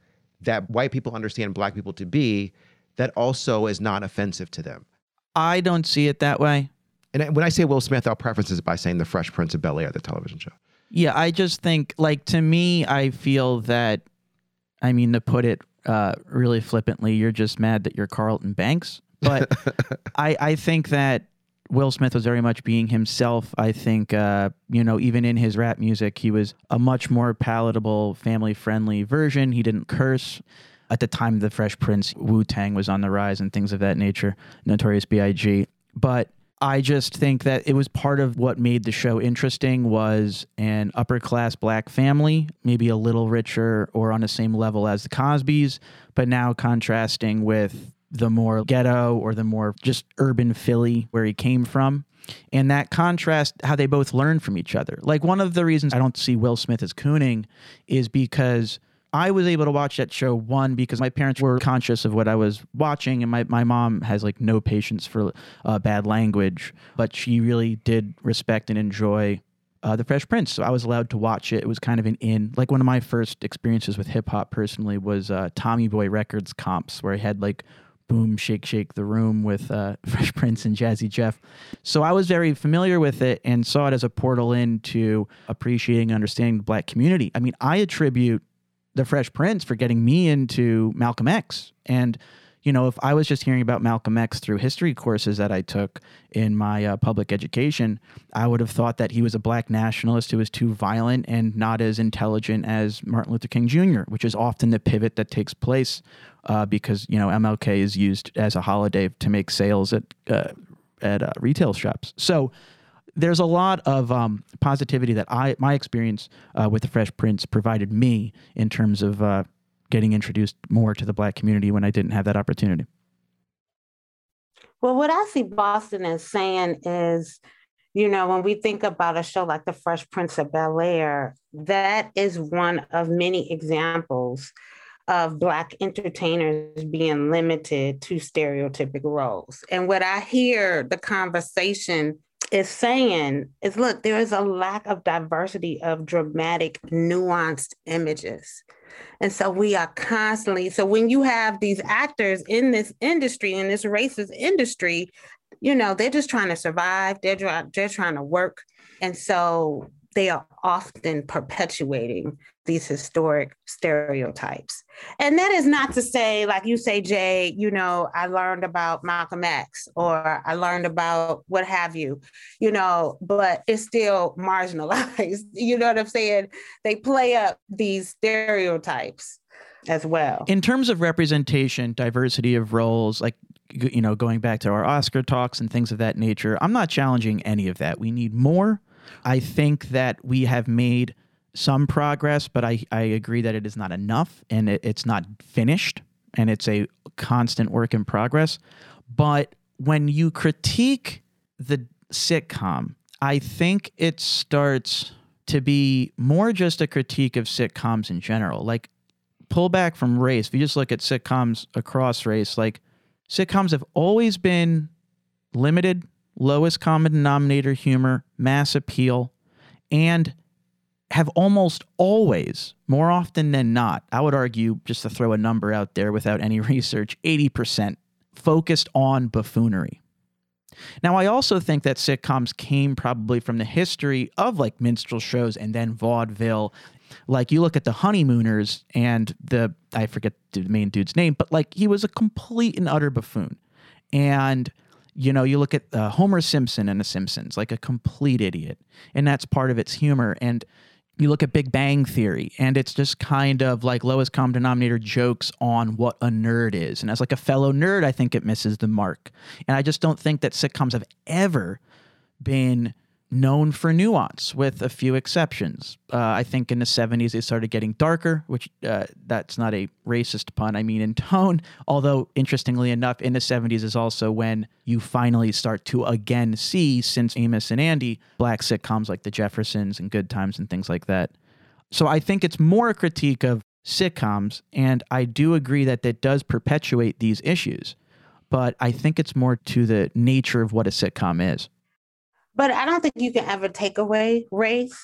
that white people understand black people to be that also is not offensive to them. I don't see it that way. And when I say Will Smith, I'll preface this by saying The Fresh Prince of Bel Air, the television show. Yeah, I just think like to me, I feel that I mean to put it uh, really flippantly, you're just mad that you're Carlton Banks. But I I think that Will Smith was very much being himself. I think uh, you know even in his rap music, he was a much more palatable, family friendly version. He didn't curse. At the time of the Fresh Prince, Wu Tang was on the rise and things of that nature. Notorious B.I.G. But I just think that it was part of what made the show interesting was an upper class black family, maybe a little richer or on the same level as the Cosbys, but now contrasting with the more ghetto or the more just urban Philly where he came from. And that contrast, how they both learn from each other. Like one of the reasons I don't see Will Smith as cooning is because I was able to watch that show one because my parents were conscious of what I was watching, and my, my mom has like no patience for uh, bad language, but she really did respect and enjoy uh, the Fresh Prince. So I was allowed to watch it. It was kind of an in. Like one of my first experiences with hip hop personally was uh, Tommy Boy Records comps, where I had like Boom Shake Shake the Room with uh, Fresh Prince and Jazzy Jeff. So I was very familiar with it and saw it as a portal into appreciating and understanding the black community. I mean, I attribute the Fresh Prince for getting me into Malcolm X. And, you know, if I was just hearing about Malcolm X through history courses that I took in my uh, public education, I would have thought that he was a black nationalist who was too violent and not as intelligent as Martin Luther King Jr., which is often the pivot that takes place uh, because, you know, MLK is used as a holiday to make sales at, uh, at uh, retail shops. So, there's a lot of um, positivity that I my experience uh, with the Fresh Prince provided me in terms of uh, getting introduced more to the black community when I didn't have that opportunity. Well, what I see Boston as saying is, you know, when we think about a show like The Fresh Prince of Bel Air, that is one of many examples of Black entertainers being limited to stereotypic roles. And what I hear the conversation is saying is look, there is a lack of diversity of dramatic, nuanced images. And so we are constantly, so when you have these actors in this industry, in this racist industry, you know, they're just trying to survive, they're, they're trying to work. And so they are often perpetuating these historic stereotypes. And that is not to say, like you say, Jay, you know, I learned about Malcolm X or I learned about what have you, you know, but it's still marginalized. you know what I'm saying? They play up these stereotypes as well. In terms of representation, diversity of roles, like you know, going back to our Oscar talks and things of that nature, I'm not challenging any of that. We need more. I think that we have made some progress, but I, I agree that it is not enough and it, it's not finished and it's a constant work in progress. But when you critique the sitcom, I think it starts to be more just a critique of sitcoms in general. Like, pull back from race. If you just look at sitcoms across race, like, sitcoms have always been limited, lowest common denominator humor, mass appeal, and have almost always, more often than not, I would argue, just to throw a number out there without any research, 80% focused on buffoonery. Now, I also think that sitcoms came probably from the history of like minstrel shows and then vaudeville. Like you look at the Honeymooners and the, I forget the main dude's name, but like he was a complete and utter buffoon. And you know, you look at uh, Homer Simpson and The Simpsons, like a complete idiot. And that's part of its humor. And you look at Big Bang Theory, and it's just kind of like lowest common denominator jokes on what a nerd is. And as like a fellow nerd, I think it misses the mark. And I just don't think that sitcoms have ever been known for nuance, with a few exceptions. Uh, I think in the 70s it started getting darker, which uh, that's not a racist pun, I mean in tone. Although, interestingly enough, in the 70s is also when you finally start to again see, since Amos and Andy, black sitcoms like The Jeffersons and Good Times and things like that. So I think it's more a critique of sitcoms, and I do agree that that does perpetuate these issues. But I think it's more to the nature of what a sitcom is. But I don't think you can ever take away race.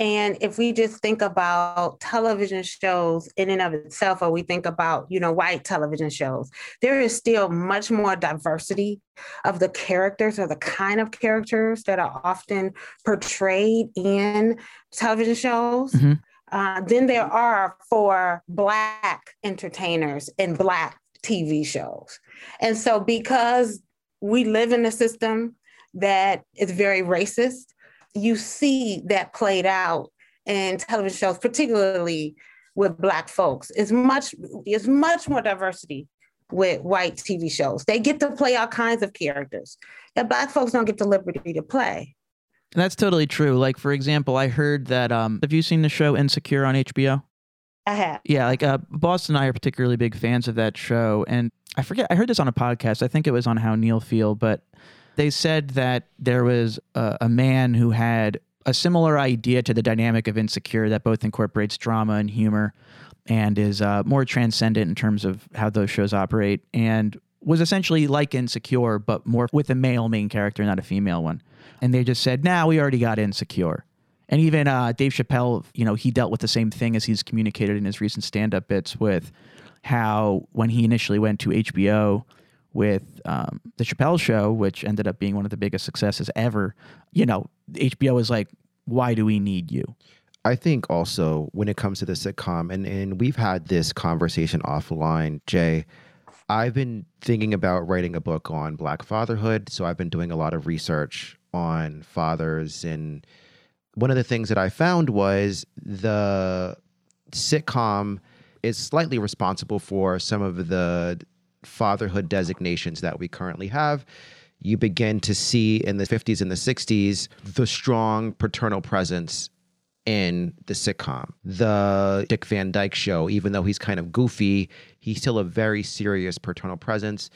And if we just think about television shows in and of itself, or we think about, you know, white television shows, there is still much more diversity of the characters or the kind of characters that are often portrayed in television shows. Mm-hmm. Uh, than there are for Black entertainers in Black TV shows. And so, because we live in a system that is very racist, you see that played out in television shows, particularly with Black folks. It's much, it's much more diversity with white TV shows. They get to play all kinds of characters that Black folks don't get the liberty to play. That's totally true. Like, for example, I heard that. Um, have you seen the show Insecure on HBO? I have. Yeah, like uh, Boston and I are particularly big fans of that show, and I forget. I heard this on a podcast. I think it was on How Neil Feel, but they said that there was a, a man who had a similar idea to the dynamic of Insecure that both incorporates drama and humor and is uh, more transcendent in terms of how those shows operate and was essentially like Insecure, but more with a male main character, not a female one. And they just said, now nah, we already got Insecure. And even uh, Dave Chappelle, you know, he dealt with the same thing as he's communicated in his recent stand up bits with how when he initially went to HBO, with um, the Chappelle Show, which ended up being one of the biggest successes ever. You know, HBO was like, "Why do we need you?" I think also when it comes to the sitcom, and and we've had this conversation offline, Jay. I've been thinking about writing a book on Black fatherhood, so I've been doing a lot of research on fathers and one of the things that I found was the sitcom is slightly responsible for some of the fatherhood designations that we currently have, you begin to see in the 50s and the 60s the strong paternal presence in the sitcom. The Dick Van Dyke Show, even though he's kind of goofy, he's still a very serious paternal presence.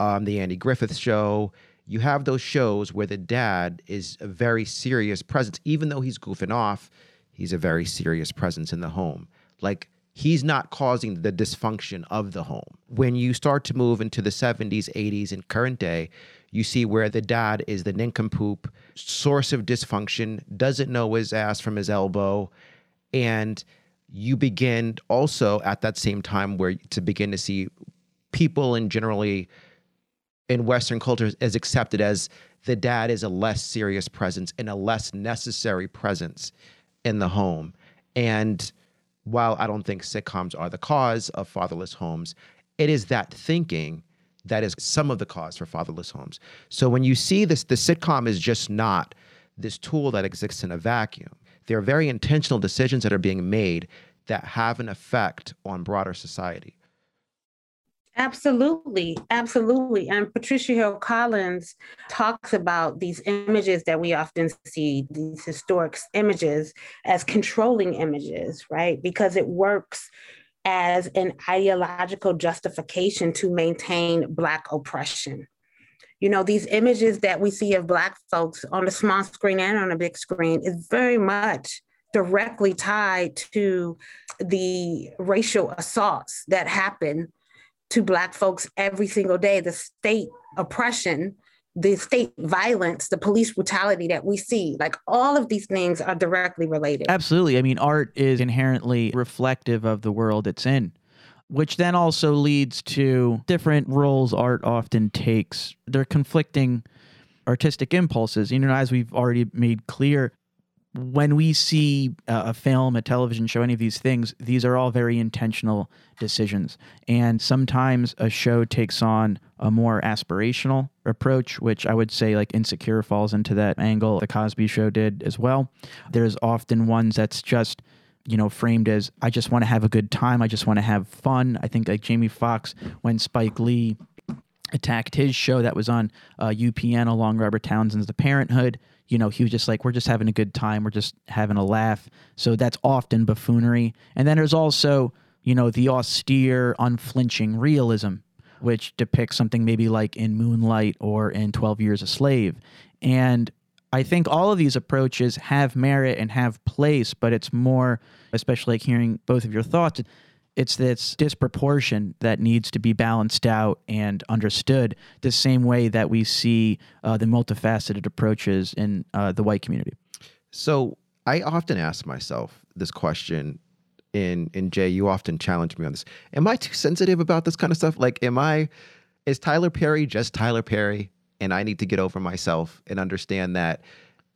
Um, the Andy Griffith Show, you have those shows where the dad is a very serious presence, even though he's goofing off, he's a very serious presence in the home. Like he's not causing the dysfunction of the home. When you start to move into the 70s, 80s, and current day, you see where the dad is the nincompoop, source of dysfunction, doesn't know his ass from his elbow. And you begin also at that same time where to begin to see people and generally in Western cultures as accepted as the dad is a less serious presence and a less necessary presence in the home. And while I don't think sitcoms are the cause of fatherless homes, it is that thinking that is some of the cause for fatherless homes. So when you see this, the sitcom is just not this tool that exists in a vacuum. There are very intentional decisions that are being made that have an effect on broader society. Absolutely, absolutely. And Patricia Hill Collins talks about these images that we often see, these historic images, as controlling images, right? Because it works as an ideological justification to maintain Black oppression. You know, these images that we see of Black folks on the small screen and on the big screen is very much directly tied to the racial assaults that happen to Black folks every single day, the state oppression, the state violence, the police brutality that we see. Like all of these things are directly related. Absolutely. I mean, art is inherently reflective of the world it's in. Which then also leads to different roles art often takes. They're conflicting artistic impulses. You know, as we've already made clear, when we see a film, a television show, any of these things, these are all very intentional decisions. And sometimes a show takes on a more aspirational approach, which I would say like Insecure falls into that angle. The Cosby Show did as well. There's often ones that's just you know framed as I just want to have a good time. I just want to have fun. I think like Jamie Foxx when Spike Lee attacked his show that was on uh, UPN along Robert Townsend's The Parent 'Hood you know, he was just like, we're just having a good time. We're just having a laugh. So that's often buffoonery. And then there's also, you know, the austere, unflinching realism, which depicts something maybe like in Moonlight or in 12 Years a Slave. And I think all of these approaches have merit and have place, but it's more, especially like hearing both of your thoughts, it's this disproportion that needs to be balanced out and understood the same way that we see uh, the multifaceted approaches in uh, the white community. So I often ask myself this question. In in Jay, you often challenge me on this. Am I too sensitive about this kind of stuff? Like, am I? Is Tyler Perry just Tyler Perry, and I need to get over myself and understand that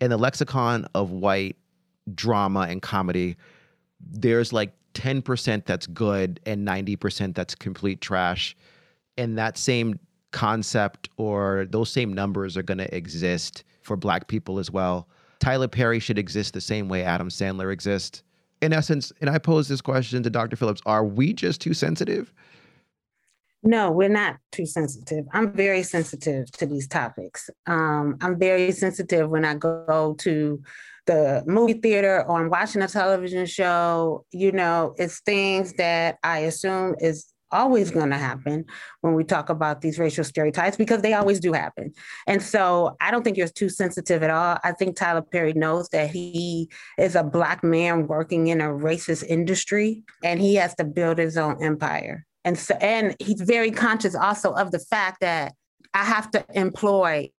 in the lexicon of white drama and comedy, there's like 10% that's good and 90% that's complete trash. And that same concept or those same numbers are going to exist for black people as well. Tyler Perry should exist the same way Adam Sandler exists. In essence, and I pose this question to Dr. Phillips, are we just too sensitive? No, we're not too sensitive. I'm very sensitive to these topics. Um, I'm very sensitive when I go to the movie theater or I'm watching a television show, you know, it's things that I assume is always going to happen when we talk about these racial stereotypes because they always do happen. And so I don't think you're too sensitive at all. I think Tyler Perry knows that he is a Black man working in a racist industry and he has to build his own empire. And so, and he's very conscious also of the fact that I have to employ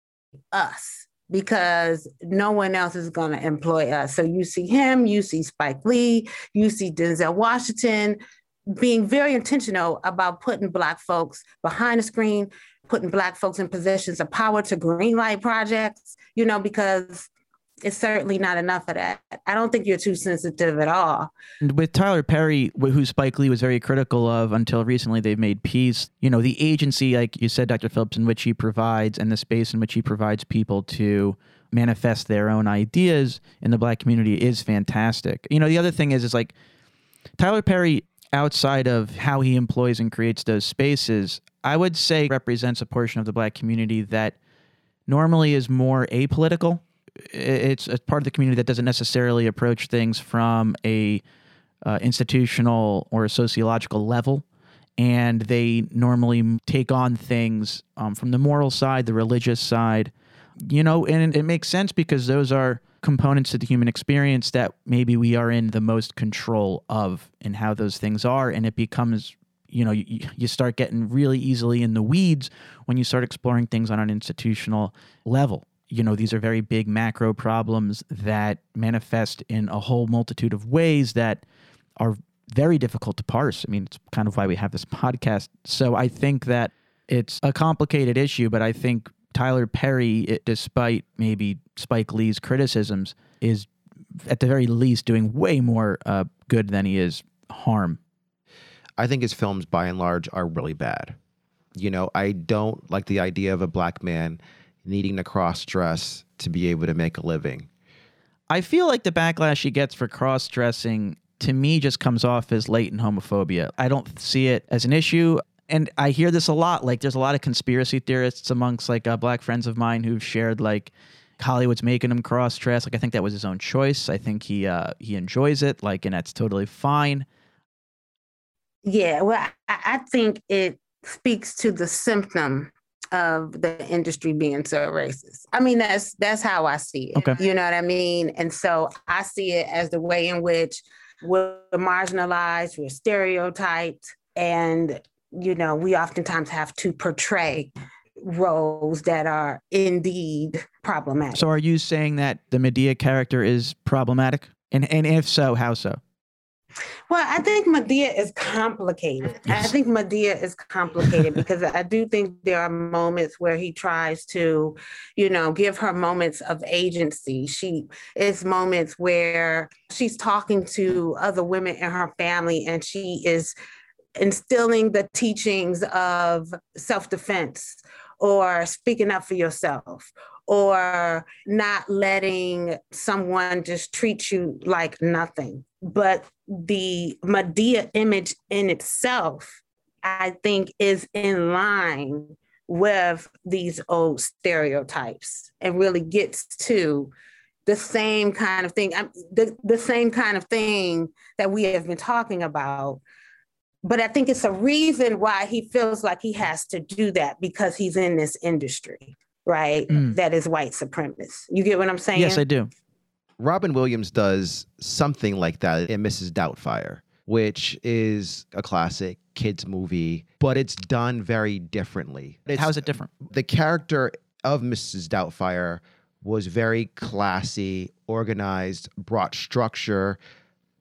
us because no one else is going to employ us. So you see him, you see Spike Lee, you see Denzel Washington being very intentional about putting Black folks behind the screen, putting Black folks in positions of power to greenlight projects, you know, because it's certainly not enough of that. I don't think you're too sensitive at all. With Tyler Perry, who Spike Lee was very critical of until recently, they've made peace. You know, the agency, like you said, Dr. Phillips, in which he provides and the space in which he provides people to manifest their own ideas in the black community is fantastic. You know, the other thing is, is like Tyler Perry, outside of how he employs and creates those spaces, I would say represents a portion of the black community that normally is more apolitical it's a part of the community that doesn't necessarily approach things from a uh, institutional or a sociological level. And they normally take on things um, from the moral side the religious side. You know and it makes sense because those are components to the human experience that maybe we are in the most control of and how those things are. And it becomes you know you, you start getting really easily in the weeds when you start exploring things on an institutional level you know these are very big macro problems that manifest in a whole multitude of ways that are very difficult to parse. I mean it's kind of why we have this podcast. So i think that it's a complicated issue but i think tyler perry it, despite maybe spike lee's criticisms is at the very least doing way more uh, good than he is harm. I think his films, by and large, are really bad. You know, I don't like the idea of a black man needing to cross dress to be able to make a living. I feel like the backlash he gets for cross dressing to me just comes off as latent homophobia. I don't see it as an issue. And I hear this a lot. Like, there's a lot of conspiracy theorists amongst like uh, black friends of mine who've shared like Hollywood's making him cross dress. Like, I think that was his own choice. I think he uh, he enjoys it. Like, and that's totally fine. Yeah, well, I, I think it speaks to the symptom of the industry being so racist. I mean, that's that's how I see it. Okay. You know what I mean? And so I see it as the way in which we're marginalized, we're stereotyped, and you know, we oftentimes have to portray roles that are indeed problematic. So, are you saying that the Madea character is problematic? And and if so, how so? Well, I think Madea is complicated. Yes. I think Madea is complicated because I do think there are moments where he tries to, you know, give her moments of agency. She is moments where she's talking to other women in her family and she is instilling the teachings of self-defense or speaking up for yourself or not letting someone just treat you like nothing. But the Madea image in itself, I think, is in line with these old stereotypes and really gets to the same kind of thing, the, the same kind of thing that we have been talking about. But I think it's a reason why he feels like he has to do that because he's in this industry, right? Mm. That is white supremacist. You get what I'm saying? Yes, I do. Robin Williams does something like that in Mrs. Doubtfire, which is a classic kids movie, but it's done very differently. It's, How is it different? The character of Mrs. Doubtfire was very classy, organized, brought structure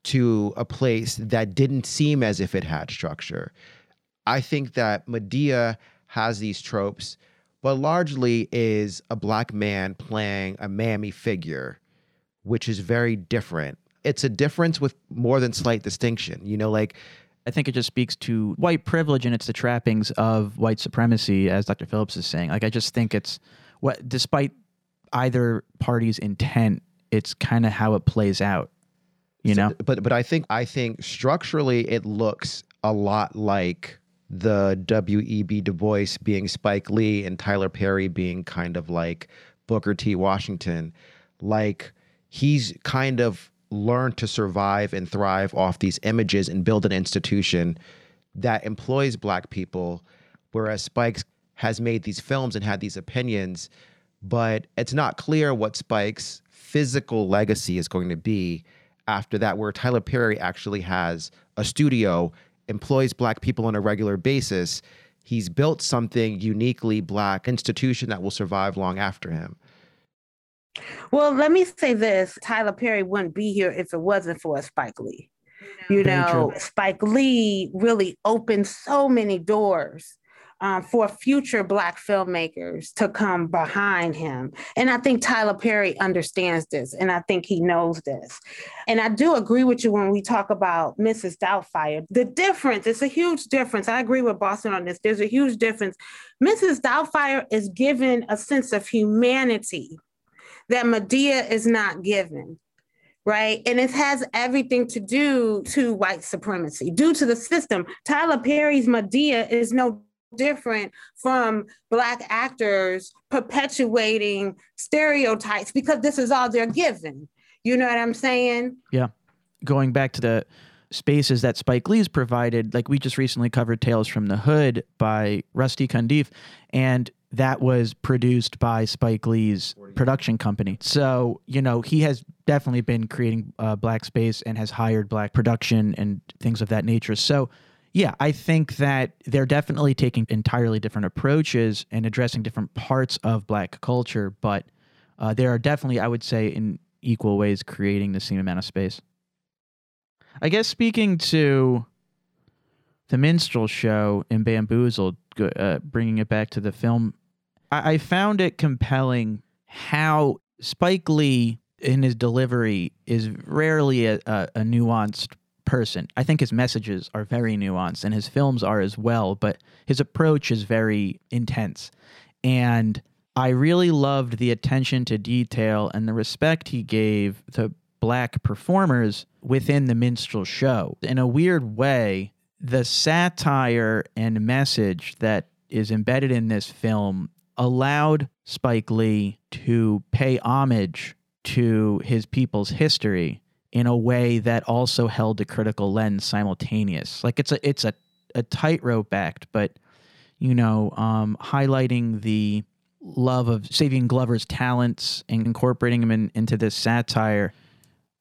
to a place that didn't seem as if it had structure. I think that Madea has these tropes, but largely is a black man playing a mammy figure which is very different. It's a difference with more than slight distinction. You know, like I think it just speaks to white privilege and it's the trappings of white supremacy, as Dr. Phillips is saying. Like I just think it's what despite either party's intent, it's kind of how it plays out. You know? but but I think I think structurally it looks a lot like the W.E.B. Du Bois being Spike Lee and Tyler Perry being kind of like Booker T. Washington. Like he's kind of learned to survive and thrive off these images and build an institution that employs black people whereas spikes has made these films and had these opinions but it's not clear what spike's physical legacy is going to be after that where tyler perry actually has a studio employs black people on a regular basis he's built something uniquely black institution that will survive long after him. Well, let me say this Tyler Perry wouldn't be here if it wasn't for Spike Lee. You know, Spike Lee really opened so many doors um, for future Black filmmakers to come behind him. And I think Tyler Perry understands this, and I think he knows this. And I do agree with you when we talk about Mrs. Doubtfire. The difference, it's a huge difference. I agree with Boston on this. There's a huge difference. Mrs. Doubtfire is given a sense of humanity that Madea is not given right? And it has everything to do to white supremacy, due to the system. Tyler Perry's Madea is no different from black actors perpetuating stereotypes because this is all they're given. You know what I'm saying? Yeah. Going back to the spaces that Spike Lee's provided, like we just recently covered Tales from the Hood by Rusty Cundiff, and that was produced by Spike Lee's production company. So, you know, he has definitely been creating uh, black space and has hired black production and things of that nature. So, yeah, I think that they're definitely taking entirely different approaches and addressing different parts of black culture, but uh, they are definitely, I would say, in equal ways creating the same amount of space. I guess speaking to the minstrel show in Bamboozled, uh, bringing it back to the film, I-, I found it compelling how Spike Lee in his delivery is rarely a, a, a nuanced person. I think his messages are very nuanced and his films are as well, but his approach is very intense. And I really loved the attention to detail and the respect he gave the black performers within the minstrel show. In a weird way, the satire and message that is embedded in this film allowed Spike Lee to pay homage to his people's history in a way that also held a critical lens simultaneous. Like it's a it's a, a tightrope act, but you know, um, highlighting the love of Savion Glover's talents and incorporating him in, into this satire.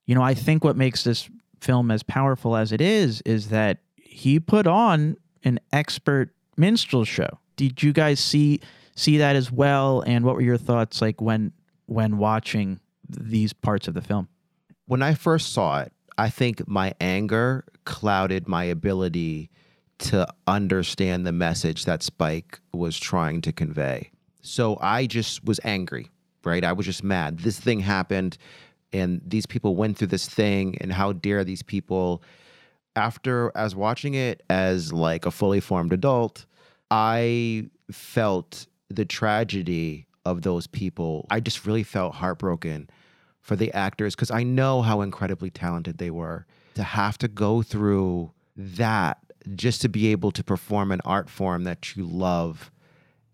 You know, I think what makes this film as powerful as it is is that he put on an expert minstrel show. Did you guys see see that as well? And what were your thoughts like when when watching these parts of the film? When I first saw it, I think my anger clouded my ability to understand the message that Spike was trying to convey. So I just was angry, right? I was just mad. This thing happened and these people went through this thing and how dare these people after as watching it as like a fully formed adult, I felt the tragedy of those people. I just really felt heartbroken for the actors because I know how incredibly talented they were. To have to go through that just to be able to perform an art form that you love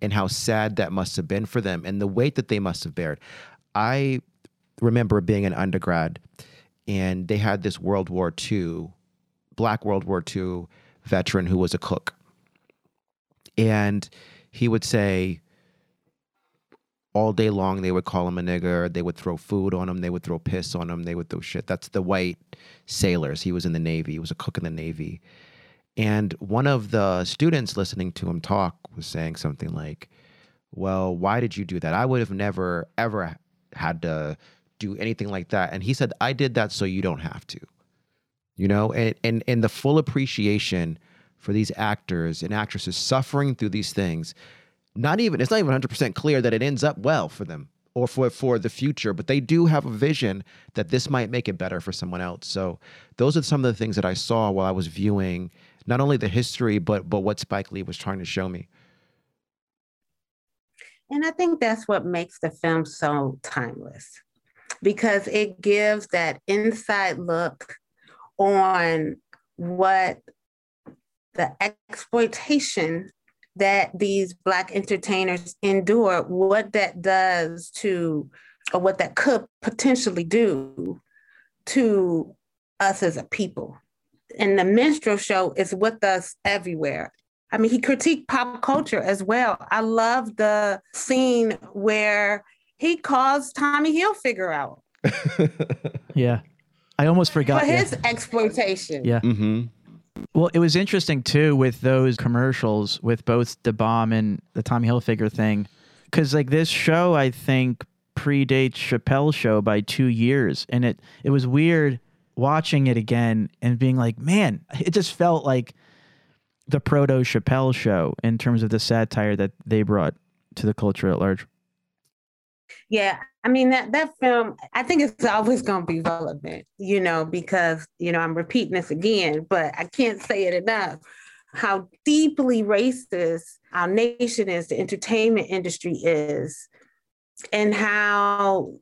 and how sad that must have been for them and the weight that they must have bared. I remember being an undergrad and they had this World War II, Black World War II veteran who was a cook. And he would say, all day long they would call him a nigger. They would throw food on him. They would throw piss on him. They would throw shit. That's the white sailors. He was in the navy. He was a cook in the navy. And one of the students listening to him talk was saying something like, Well, why did you do that? I would have never, ever had to do anything like that. And he said, I did that so you don't have to. You know, and, and, and the full appreciation for these actors and actresses suffering through these things, not even, it's not even 100% clear that it ends up well for them or for for the future but they do have a vision that this might make it better for someone else so those are some of the things that i saw while i was viewing not only the history but but what Spike Lee was trying to show me. And I think that's what makes the film so timeless because it gives that inside look on what the exploitation that these black entertainers endure what that does to or what that could potentially do to us as a people and the minstrel show is with us everywhere. I mean, he critiqued pop culture as well. I love the scene where he calls Tommy Hilfiger out. yeah. I almost forgot. For his yeah. exploitation. Yeah. Mm-hmm. Well, it was interesting too with those commercials with both the bomb and the Tommy Hilfiger thing. Cause like this show, I think predates Chappelle's show by two years. And it, it was weird watching it again and being like, man, it just felt like the proto Chappelle show in terms of the satire that they brought to the culture at large. Yeah, I mean that that film, I think it's always going to be relevant, you know, because you know I'm repeating this again, but I can't say it enough. How deeply racist our nation is, the entertainment industry is, and how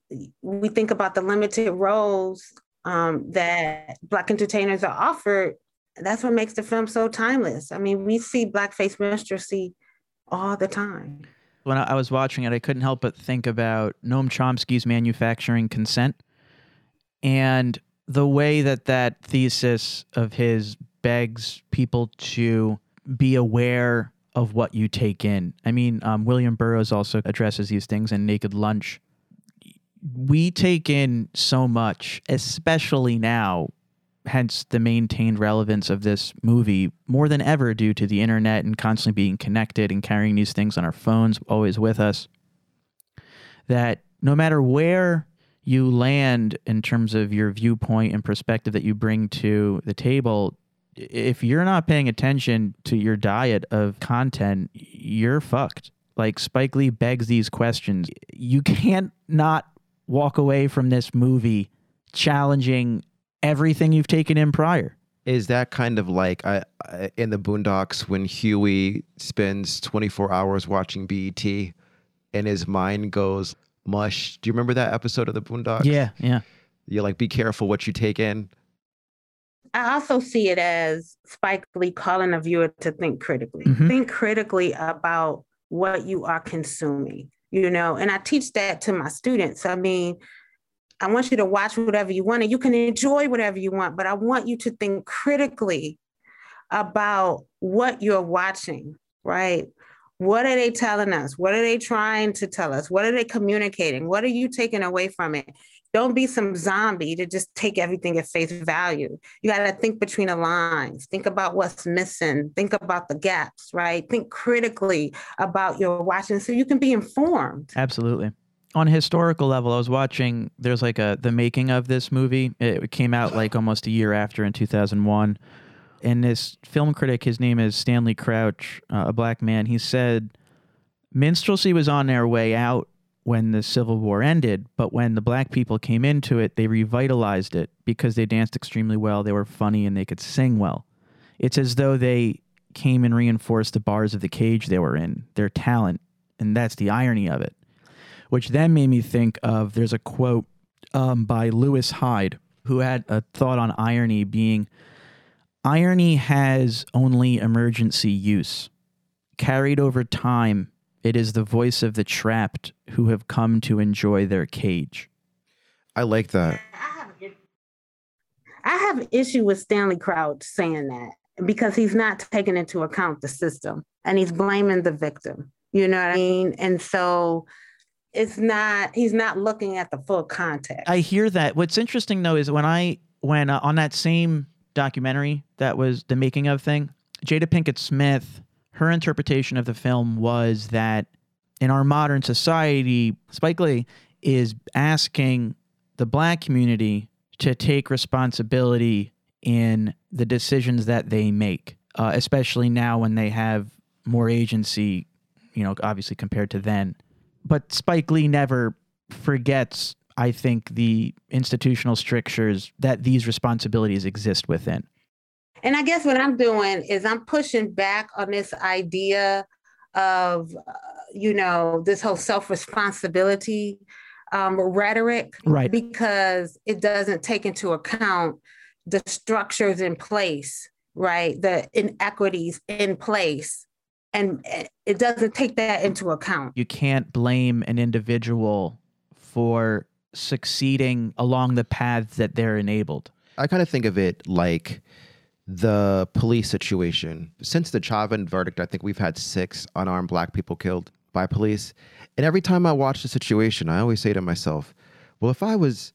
we think about the limited roles um, that Black entertainers are offered, that's what makes the film so timeless. I mean, we see blackface minstrelsy all the time. When I was watching it, I couldn't help but think about Noam Chomsky's manufacturing consent and the way that that thesis of his begs people to be aware of what you take in. I mean, um, William Burroughs also addresses these things in Naked Lunch. We take in so much, especially now, hence the maintained relevance of this movie more than ever due to the internet and constantly being connected and carrying these things on our phones always with us. That no matter where you land in terms of your viewpoint and perspective that you bring to the table, if you're not paying attention to your diet of content, you're fucked. Like Spike Lee begs these questions. You can't not walk away from this movie challenging everything you've taken in prior. Is that kind of like uh, uh, in the Boondocks when Huey spends 24 hours watching BET and his mind goes mush? Do you remember that episode of the Boondocks? Yeah, yeah. You're like, be careful what you take in. I also see it as Spike Lee calling a viewer to think critically. Mhm. Think critically about what you are consuming, you know, and I teach that to my students. I mean, I want you to watch whatever you want and you can enjoy whatever you want, but I want you to think critically about what you're watching, right? What are they telling us? What are they trying to tell us? What are they communicating? What are you taking away from it? Don't be some zombie to just take everything at face value. You got to think between the lines, think about what's missing, think about the gaps, right? Think critically about your watching so you can be informed. Absolutely. On a historical level, I was watching. There's like a the making of this movie. It came out like almost a year after in 2001. And this film critic, his name is Stanley Crouch, uh, a black man. He said minstrelsy was on their way out when the Civil War ended, but when the black people came into it, they revitalized it because they danced extremely well, they were funny, and they could sing well. It's as though they came and reinforced the bars of the cage they were in, their talent, and that's the irony of it which then made me think of there's a quote um, by Lewis Hyde who had a thought on irony being irony has only emergency use. Carried over time, it is the voice of the trapped who have come to enjoy their cage. I like that. I have an issue with Stanley Crouch saying that because he's not taking into account the system and he's blaming the victim. You know what I mean? And so it's not he's not looking at the full context. I hear that. What's interesting though is when I when uh, on that same documentary that was the making of thing, Jada Pinkett Smith, her interpretation of the film was that in our modern society, Spike Lee is asking the black community to take responsibility in the decisions that they make, uh, especially now when they have more agency, you know, obviously compared to then but Spike Lee never forgets, I think, the institutional strictures that these responsibilities exist within. And I guess what I'm doing is I'm pushing back on this idea of, uh, you know, this whole self responsibility um, rhetoric, Right. Because it doesn't take into account the structures in place, right? The inequities in place and it doesn't take that into account. You can't blame an individual for succeeding along the paths that they're enabled. I kind of think of it like the police situation. Since the Chauvin verdict, I think we've had six unarmed black people killed by police. And every time I watch the situation, I always say to myself, well, if I was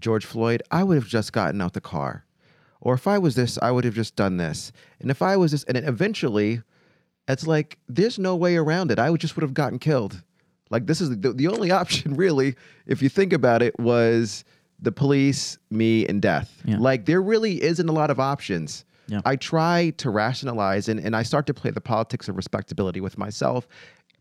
George Floyd, I would have just gotten out the car. Or if I was this, I would have just done this. And if I was this, and then eventually, it's like there's no way around it. I would just would have gotten killed. Like this is the, the only option, really, if you think about it, was the police, me, and death. Yeah. Like there really isn't a lot of options. Yeah. I try to rationalize and, and I start to play the politics of respectability with myself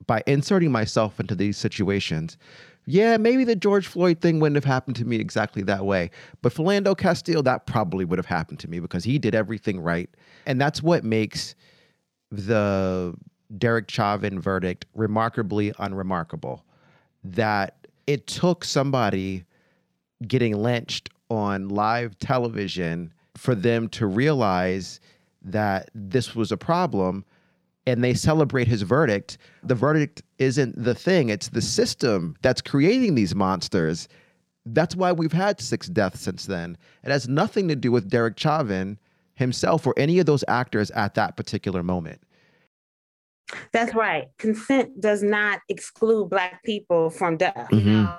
by inserting myself into these situations. Yeah, maybe the George Floyd thing wouldn't have happened to me exactly that way. But Philando Castile, that probably would have happened to me because he did everything right. And that's what makes the Derek Chauvin verdict remarkably unremarkable. That it took somebody getting lynched on live television for them to realize that this was a problem and they celebrate his verdict. The verdict isn't the thing, it's the system that's creating these monsters. That's why we've had six deaths since then. It has nothing to do with Derek Chauvin himself or any of those actors at that particular moment. That's right. Consent does not exclude Black people from death. Mhm.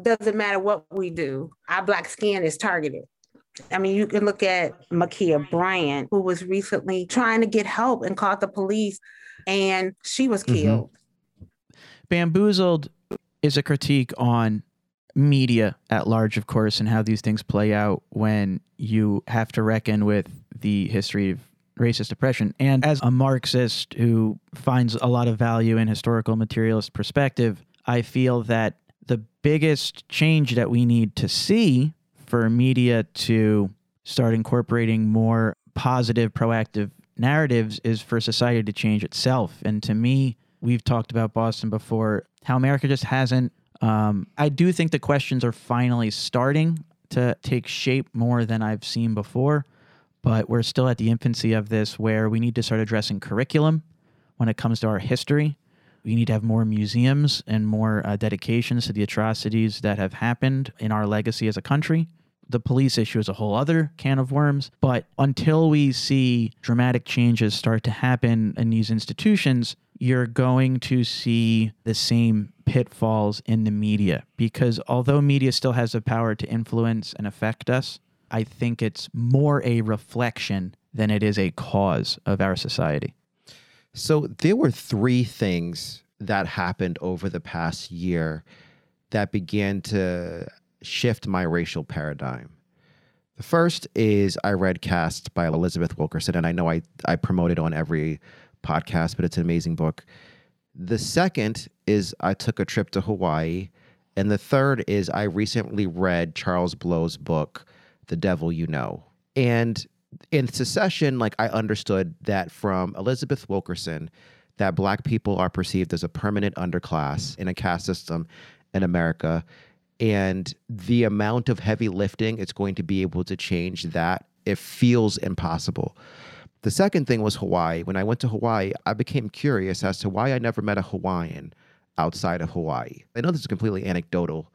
Doesn't matter what we do, our Black skin is targeted. I mean, you can look at Ma'Khia Bryant, who was recently trying to get help and called the police, and she was Mhm. killed. Bamboozled is a critique on media at large, of course, and how these things play out when you have to reckon with the history of racist oppression. And as a Marxist who finds a lot of value in historical materialist perspective, I feel that the biggest change that we need to see for media to start incorporating more positive, proactive narratives is for society to change itself. And to me, we've talked about Boston before, how America just hasn't. Um, I do think the questions are finally starting to take shape more than I've seen before, but we're still at the infancy of this where we need to start addressing curriculum when it comes to our history. We need to have more museums and more uh, dedications to the atrocities that have happened in our legacy as a country. The police issue is a whole other can of worms. But until we see dramatic changes start to happen in these institutions, you're going to see the same pitfalls in the media. Because although media still has the power to influence and affect us, I think it's more a reflection than it is a cause of our society. So there were three things that happened over the past year that began to shift my racial paradigm. The first is I read Caste by Elizabeth Wilkerson, and I know I, I promote it on every podcast, but it's an amazing book. The second is I took a trip to Hawaii. And the third is I recently read Charles Blow's book, The Devil You Know. And in secession, like I understood that from Elizabeth Wilkerson, that black people are perceived as a permanent underclass in a caste system in America. And the amount of heavy lifting it's going to be able to change that, it feels impossible. The second thing was Hawaii. When I went to Hawaii, I became curious as to why I never met a Hawaiian outside of Hawaii. I know this is completely anecdotal,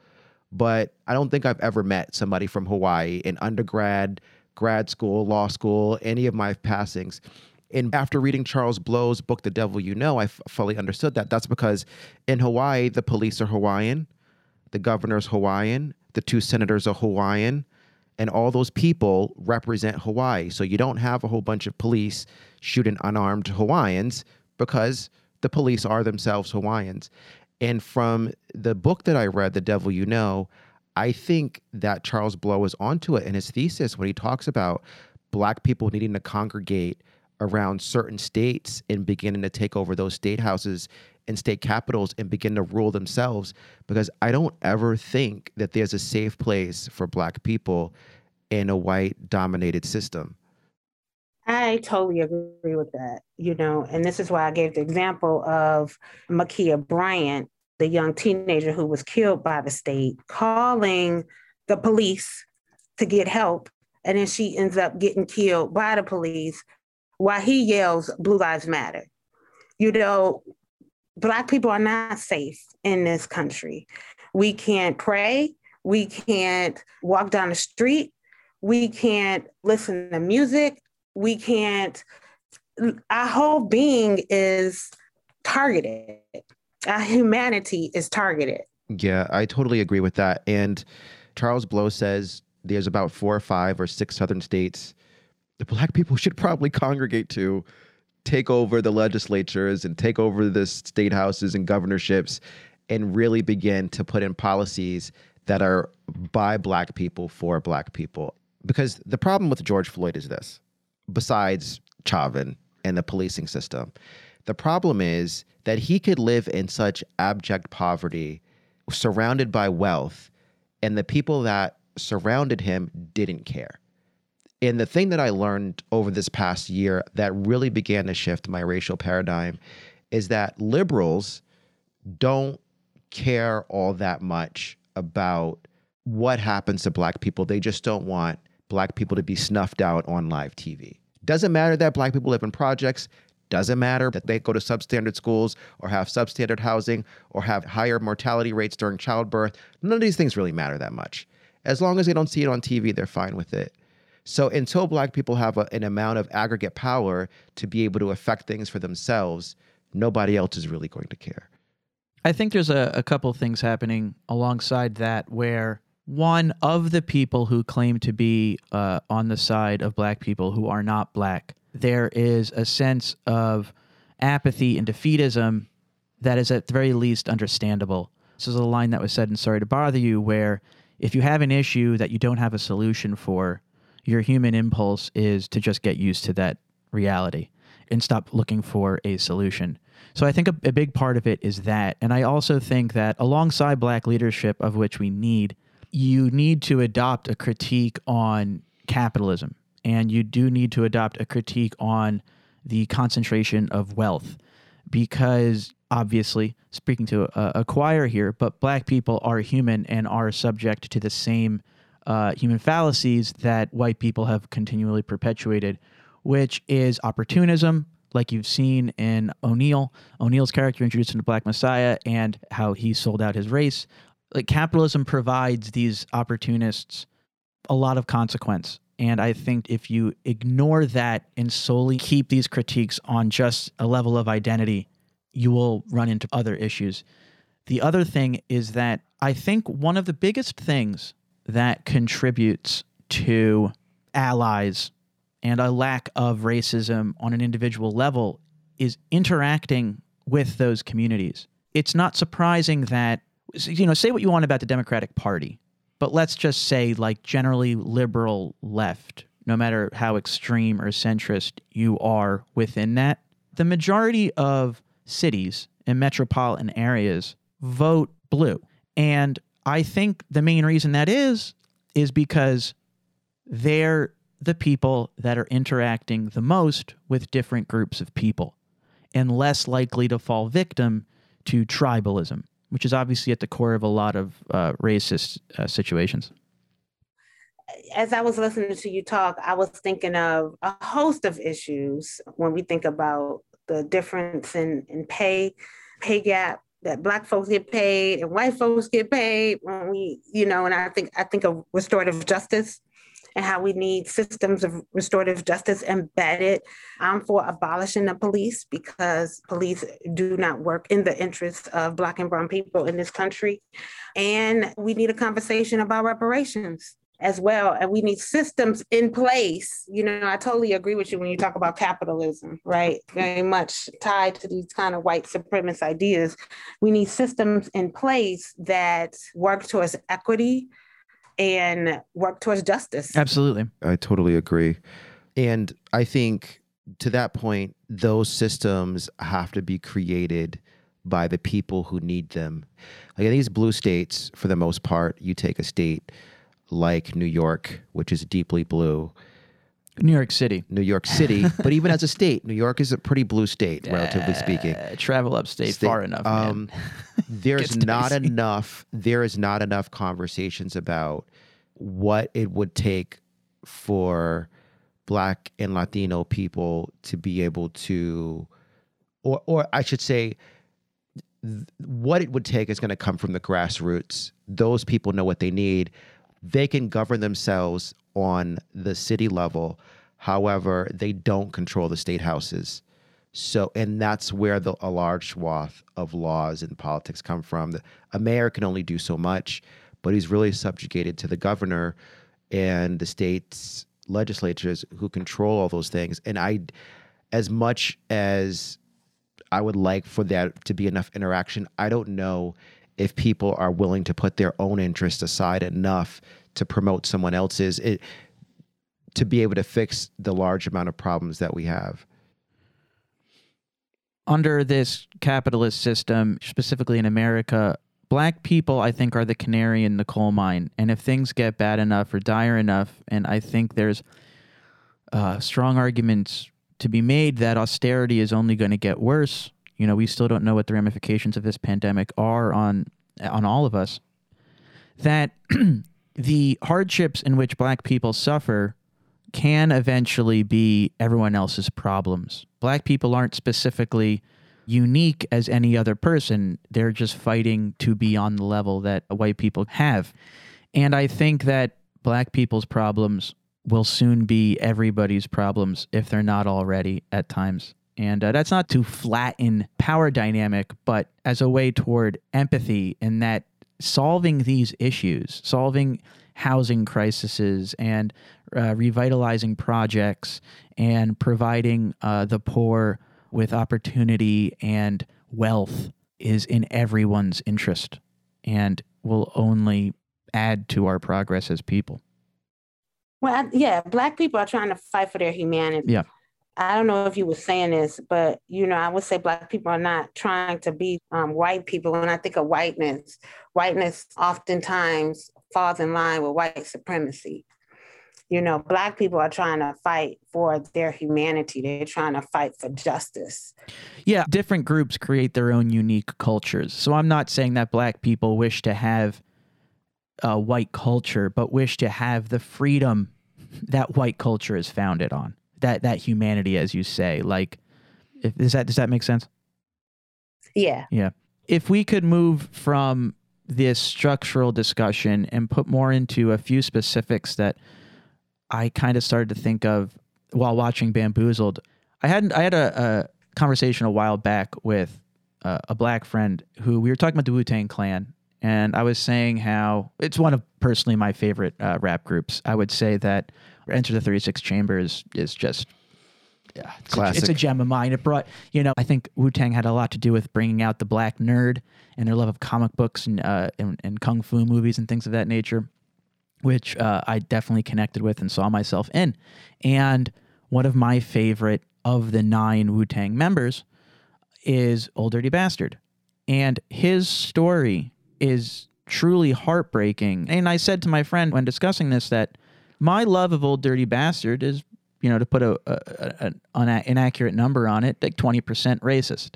but I don't think I've ever met somebody from Hawaii in undergrad, grad school, law school, any of my passings. And after reading Charles Blow's book, The Devil You Know, I f- fully understood that. That's because in Hawaii, the police are Hawaiian, the governor's Hawaiian, the two senators are Hawaiian, and all those people represent Hawaii. So you don't have a whole bunch of police shooting unarmed Hawaiians because the police are themselves Hawaiians. And from the book that I read, The Devil You Know, I think that Charles Blow is onto it in his thesis when he talks about black people needing to congregate around certain states and beginning to take over those state houses and state capitals and begin to rule themselves because I don't ever think that there's a safe place for black people in a white dominated system. I totally agree with that, you know, and this is why I gave the example of Ma'Khia Bryant, the young teenager who was killed by the state, calling the police to get help. And then she ends up getting killed by the police while he yells, Blue Lives Matter. You know, Black people are not safe in this country. We can't pray. We can't walk down the street. We can't listen to music. We can't, our whole being is targeted. Our humanity is targeted. Yeah, I totally agree with that. And Charles Blow says there's about four or five or six southern states the black people should probably congregate to take over the legislatures and take over the state houses and governorships and really begin to put in policies that are by black people for black people. Because the problem with George Floyd is this besides Chauvin and the policing system, the problem is that he could live in such abject poverty, surrounded by wealth, and the people that surrounded him didn't care. And the thing that I learned over this past year that really began to shift my racial paradigm is that liberals don't care all that much about what happens to black people. They just don't want black people to be snuffed out on live TV. Doesn't matter that black people live in projects. Doesn't matter that they go to substandard schools or have substandard housing or have higher mortality rates during childbirth. None of these things really matter that much. As long as they don't see it on TV, they're fine with it. So until black people have a, an amount of aggregate power to be able to affect things for themselves, nobody else is really going to care. I think there's a, a couple things happening alongside that where one of the people who claim to be uh, on the side of black people who are not black, there is a sense of apathy and defeatism that is at the very least understandable. This is a line that was said in Sorry to Bother You, where if you have an issue that you don't have a solution for, your human impulse is to just get used to that reality and stop looking for a solution. So I think a, a, big part of it is that. And I also think that alongside black leadership, of which we need, you need to adopt a critique on capitalism. And you do need to adopt a critique on the concentration of wealth. Because obviously, speaking to a, a choir here, but black people are human and are subject to the same uh, human fallacies that white people have continually perpetuated, which is opportunism, like you've seen in O'Neal, O'Neal's character introduced into Black Messiah, and how he sold out his race. Like capitalism provides these opportunists a lot of consequence. And I think if you ignore that and solely keep these critiques on just a level of identity, you will run into other issues. The other thing is that I think one of the biggest things that contributes to allies and a lack of racism on an individual level is interacting with those communities. It's not surprising that, you know, say what you want about the Democratic Party, but let's just say, like, generally liberal left, no matter how extreme or centrist you are within that, the majority of cities and metropolitan areas vote blue. And I think the main reason that is, is because they're the people that are interacting the most with different groups of people and less likely to fall victim to tribalism, which is obviously at the core of a lot of uh, racist uh, situations. As I was listening to you talk, I was thinking of a host of issues when we think about the difference in, in pay, pay gap that black folks get paid and white folks get paid when we, you know, and I think I think of restorative justice and how we need systems of restorative justice embedded. I'm for abolishing the police because police do not work in the interests of Black and Brown people in this country. And we need a conversation about reparations as well. And we need systems in place. You know, I totally agree with you when you talk about capitalism, right? Very much tied to these kind of white supremacist ideas. We need systems in place that work towards equity, and work towards justice. Absolutely. I totally agree. And I think to that point, those systems have to be created by the people who need them. Like in these blue states, for the most part, you take a state like New York, which is deeply blue. New York City. New York City, but even as a state, New York is a pretty blue state, relatively speaking. travel upstate state, far enough. Um, there's not enough. There is not enough conversations about what it would take for Black and Latino people to be able to, or or I should say, th- what it would take is going to come from the grassroots. Those people know what they need. They can govern themselves on the city level. However, they don't control the state houses. So, and that's where the, a large swath of laws and politics come from. The, a mayor can only do so much, but he's really subjugated to the governor and the state's legislatures who control all those things. And I, as much as I would like for that to be enough interaction, I don't know if people are willing to put their own interest aside enough to promote someone else's it, to be able to fix the large amount of problems that we have. Under this capitalist system specifically in america black people i think are the canary in the coal mine. And if things get bad enough or dire enough and i think there's uh, strong arguments to be made that austerity is only going to get worse you know we still don't know what the ramifications of this pandemic are on on all of us that the hardships in which black people suffer can eventually be everyone else's problems. Black people aren't specifically unique as any other person. They're just fighting to be on the level that white people have. And I think that black people's problems will soon be everybody's problems if they're not already at times. And uh, that's not to flatten power dynamic, but as a way toward empathy and that solving these issues, solving housing crises and uh, revitalizing projects and providing uh, the poor with opportunity and wealth is in everyone's interest and will only add to our progress as people. Well, yeah, black people are trying to fight for their humanity. Yeah. I don't know if you were saying this, but you know, I would say black people are not trying to be um, white people. When I think of whiteness, whiteness oftentimes falls in line with white supremacy. You know, black people are trying to fight for their humanity. They're trying to fight for justice. Yeah, different groups create their own unique cultures. So I'm not saying that black people wish to have a white culture, but wish to have the freedom that white culture is founded on. That that humanity, as you say, like, if, does that does that make sense? Yeah. Yeah. If we could move from this structural discussion and put more into a few specifics that I kind of started to think of while watching Bamboozled. I had I had a, a conversation a while back with uh, a black friend who we were talking about the Wu Tang Clan, and I was saying how it's one of personally my favorite uh, rap groups. I would say that Enter the Thirty Six Chambers is just yeah, it's a, it's a gem of mine. It brought, you know, I think Wu Tang had a lot to do with bringing out the black nerd and their love of comic books and uh, and, and kung fu movies and things of that nature, which uh, I definitely connected with and saw myself in. And one of my favorite of the nine Wu Tang members is Old Dirty Bastard, and his story is truly heartbreaking. And I said to my friend when discussing this that my love of Old Dirty Bastard is you know, to put a, a, a an inaccurate number on it, like twenty percent racist.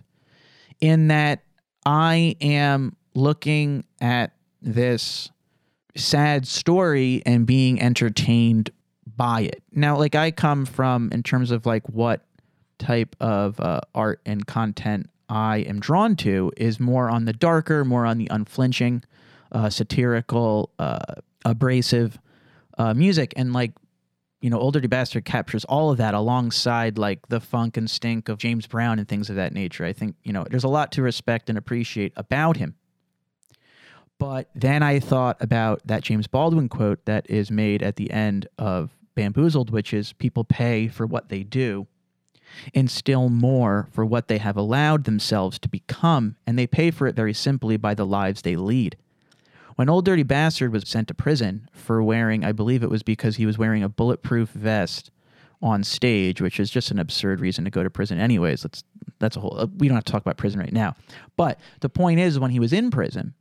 In that I am looking at this sad story and being entertained by it. Now, like I come from in terms of like what type of uh, art and content I am drawn to is more on the darker, more on the unflinching, uh, satirical, uh, abrasive uh, music, and like you know, Old Dirty Bastard captures all of that alongside like the funk and stink of James Brown and things of that nature. I think, you know, there's a lot to respect and appreciate about him. But then I thought about that James Baldwin quote that is made at the end of Bamboozled, which is people pay for what they do and still more for what they have allowed themselves to become, and they pay for it very simply by the lives they lead. When Old Dirty Bastard was sent to prison for wearing, I believe it was because he was wearing a bulletproof vest on stage, which is just an absurd reason to go to prison, anyways. Let's that's a whole. uh, We don't have to talk about prison right now, but the point is, when he was in prison,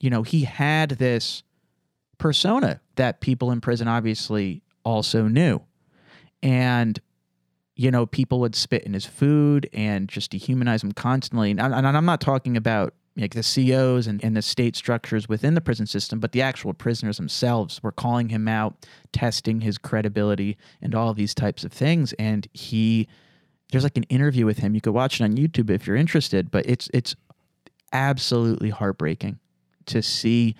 you know, he had this persona that people in prison obviously also knew, and you know, people would spit in his food and just dehumanize him constantly. And, and I'm not talking about like the COs and, and the state structures within the prison system, but the actual prisoners themselves were calling him out, testing his credibility, and all these types of things. And he, there's like an interview with him. You could watch it on YouTube if you're interested, but it's it's absolutely heartbreaking to see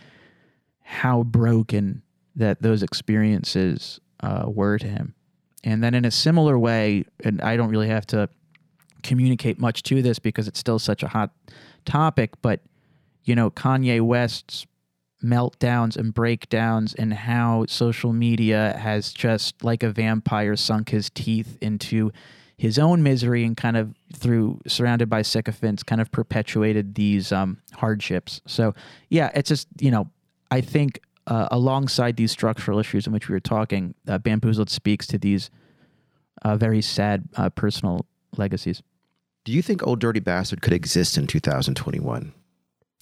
how broken that those experiences uh, were to him. And then in a similar way, and I don't really have to communicate much to this because it's still such a hot topic, but you know, Kanye West's meltdowns and breakdowns and how social media has just like a vampire sunk his teeth into his own misery and kind of through surrounded by sycophants kind of perpetuated these um, hardships. So yeah, it's just, you know, I think uh, alongside these structural issues in which we were talking, uh, Bamboozled speaks to these uh, very sad uh, personal legacies. Do you think Old Dirty Bastard could exist in 2021?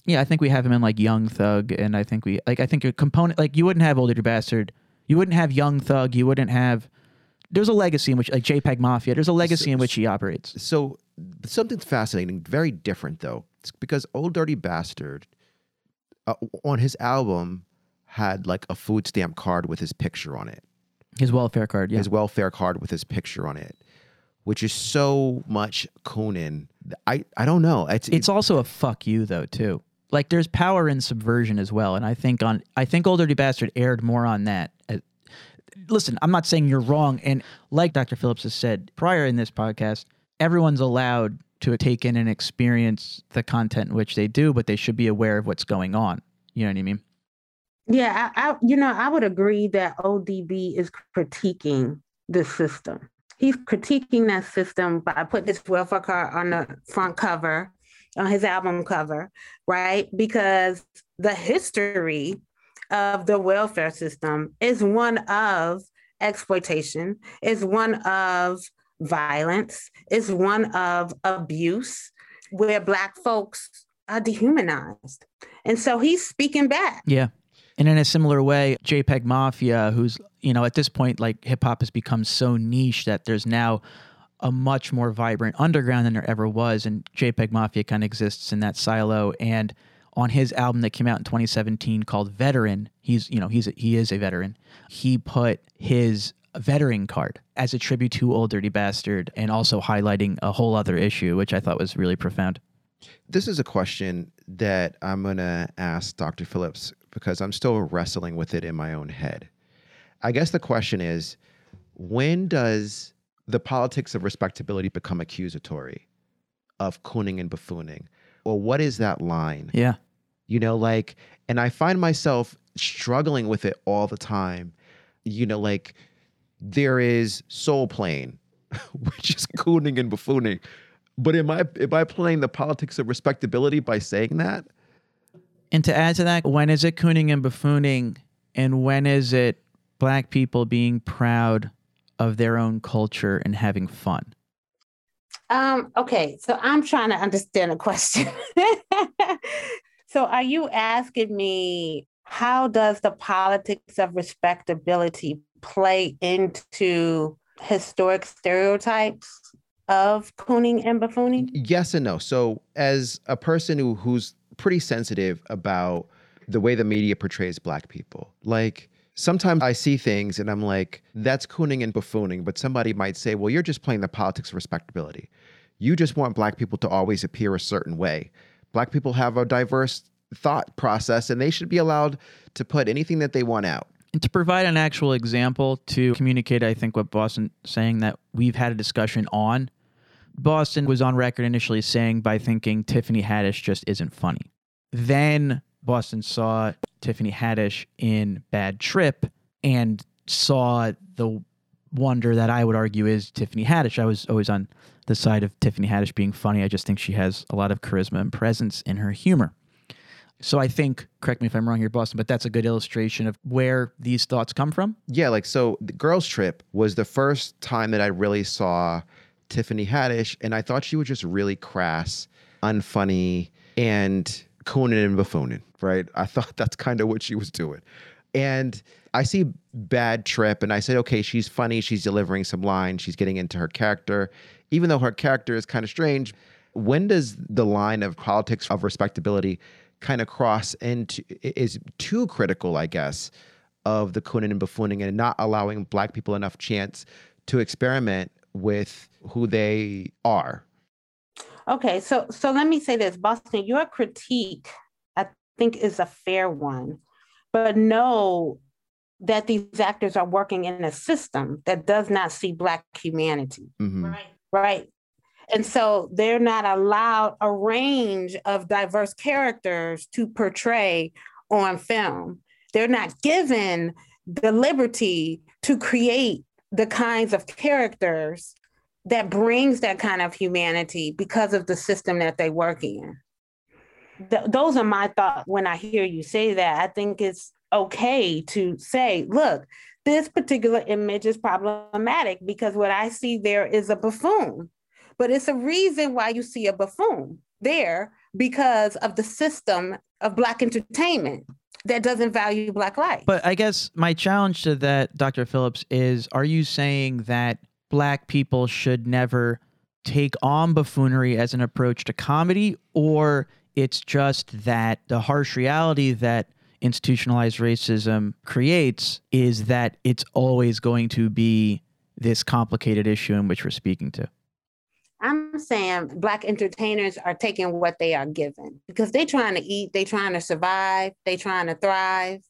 Yeah, I think we have him in like Young Thug, and I think we like I think a component like you wouldn't have Old Dirty Bastard, you wouldn't have Young Thug, you wouldn't have. There's a legacy in which like JPEG Mafia. There's a legacy in which he operates. So something's fascinating, very different though, it's because Old Dirty Bastard uh, on his album had like a food stamp card with his picture on it, His welfare card, yeah. his welfare card with his picture on it, which is so much cooning. I I don't know. It's it's also a fuck you though too. Like there's power in subversion as well, and I think on I think Old Dirty Bastard aired more on that. Uh, Listen, I'm not saying you're wrong, and like Dr. Phillips has said prior in this podcast, everyone's allowed to take in and experience the content in which they do, but they should be aware of what's going on. You know what I mean? Yeah, I, I you know, I would agree that ODB is critiquing the system. He's critiquing that system by putting his welfare card on the front cover, on his album cover, right? Because the history of the welfare system is one of exploitation, is one of violence, is one of abuse, where Black folks are dehumanized. And so he's speaking back. Yeah. And in a similar way, JPEG Mafia, who's, you know, at this point, like hip hop has become so niche that there's now a much more vibrant underground than there ever was. And JPEG Mafia kind of exists in that silo. And on his album that came out in 2017 called Veteran, he's, you know, he's, a, he is a veteran. He put his veteran card as a tribute to Old Dirty Bastard and also highlighting a whole other issue, which I thought was really profound. This is a question that I'm going to ask Dr. Phillips because I'm still wrestling with it in my own head. I guess the question is when does the politics of respectability become accusatory of cooning and buffooning? Or what is that line? Yeah. You know, like, and I find myself struggling with it all the time. You know, like, there is Soul Plane, which is cooning and buffooning. But am I am I playing the politics of respectability by saying that? And to add to that, when is it cooning and buffooning, and when is it black people being proud of their own culture and having fun? Um, okay, so I'm trying to understand a question. so are you asking me how does the politics of respectability play into historic stereotypes of cooning and buffooning? Yes and no. So as a person who who's pretty sensitive about the way the media portrays black people, like sometimes I see things and I'm like, that's cooning and buffooning. But somebody might say, well, you're just playing the politics of respectability. You just want black people to always appear a certain way. Black people have a diverse thought process and they should be allowed to put anything that they want out. And to provide an actual example to communicate, I think what Boston saying that we've had a discussion on. Boston was on record initially saying by thinking Tiffany Haddish just isn't funny. Then Boston saw Tiffany Haddish in Bad Trip and saw the wonder that I would argue is Tiffany Haddish. I was always on the side of Tiffany Haddish being funny. I just think she has a lot of charisma and presence in her humor. So I think, correct me if I'm wrong here, Boston, but that's a good illustration of where these thoughts come from. Yeah, like so the girls trip was the first time that I really saw Tiffany Haddish and I thought she was just really crass, unfunny, and cooning and buffooning, right? I thought that's kind of what she was doing. And I see Bad Trip and I said, okay, she's funny, she's delivering some lines, she's getting into her character. Even though her character is kind of strange, when does the line of politics of respectability kind of cross into is too critical, I guess, of the cooning and buffooning and not allowing black people enough chance to experiment with who they are? Okay, so so let me say this, Boston, your critique I think is a fair one, but know that these actors are working in a system that does not see black humanity. Mm-hmm. Right. Right. And so they're not allowed a range of diverse characters to portray on film. They're not given the liberty to create the kinds of characters that brings that kind of humanity because of the system that they work in. Th- those are my thoughts when I hear you say that. I think it's okay to say, look, this particular image is problematic because what I see there is a buffoon. But it's a reason why you see a buffoon there because of the system of Black entertainment that doesn't value Black life. But I guess my challenge to that, Dr. Phillips, is are you saying that Black people should never take on buffoonery as an approach to comedy, or it's just that the harsh reality that institutionalized racism creates is that it's always going to be this complicated issue in which we're speaking to? I'm saying black entertainers are taking what they are given because they're trying to eat, they're trying to survive, they're trying to thrive.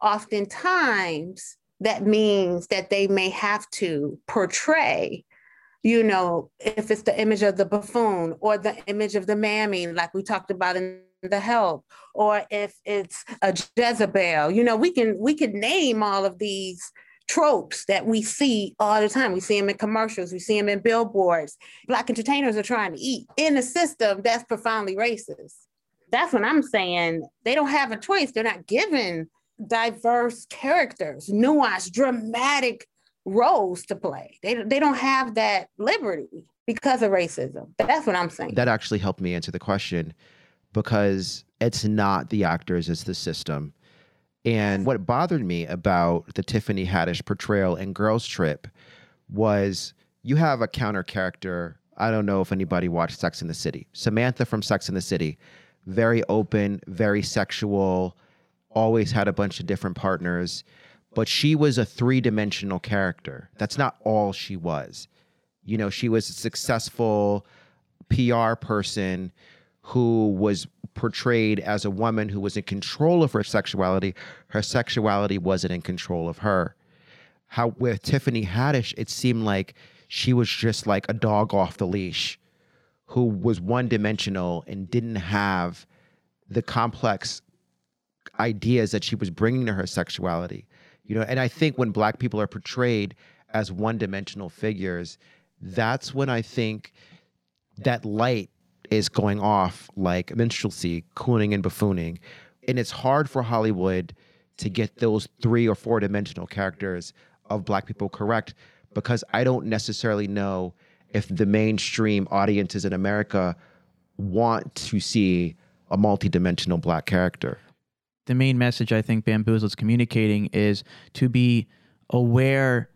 Oftentimes, that means that they may have to portray you know, if it's the image of the buffoon or the image of the mammy, like we talked about in the help, or if it's a Jezebel, you know, we can we can name all of these tropes that we see all the time. We see them in commercials, we see them in billboards. Black entertainers are trying to eat in a system that's profoundly racist. That's what I'm saying. They don't have a choice. They're not given diverse characters, nuanced, dramatic roles to play. They, they don't have that liberty because of racism. That's what I'm saying. That actually helped me answer the question because it's not the actors, it's the system. And what bothered me about the Tiffany Haddish portrayal in Girls Trip was you have a counter character. I don't know if anybody watched Sex in the City. Samantha from Sex in the City, very open, very sexual, always had a bunch of different partners, but she was a three dimensional character. That's not all she was. You know, she was a successful PR person who was portrayed as a woman who was in control of her sexuality. Her sexuality wasn't in control of her. How with Tiffany Haddish, it seemed like she was just like a dog off the leash who was one dimensional and didn't have the complex ideas that she was bringing to her sexuality. You know, and I think when black people are portrayed as one dimensional figures, that's when I think that light is going off like minstrelsy, cooning and buffooning. And it's hard for Hollywood to get those three or four dimensional characters of black people correct because I don't necessarily know if the mainstream audiences in America want to see a multi-dimensional black character. The main message I think Bamboozled's communicating is to be aware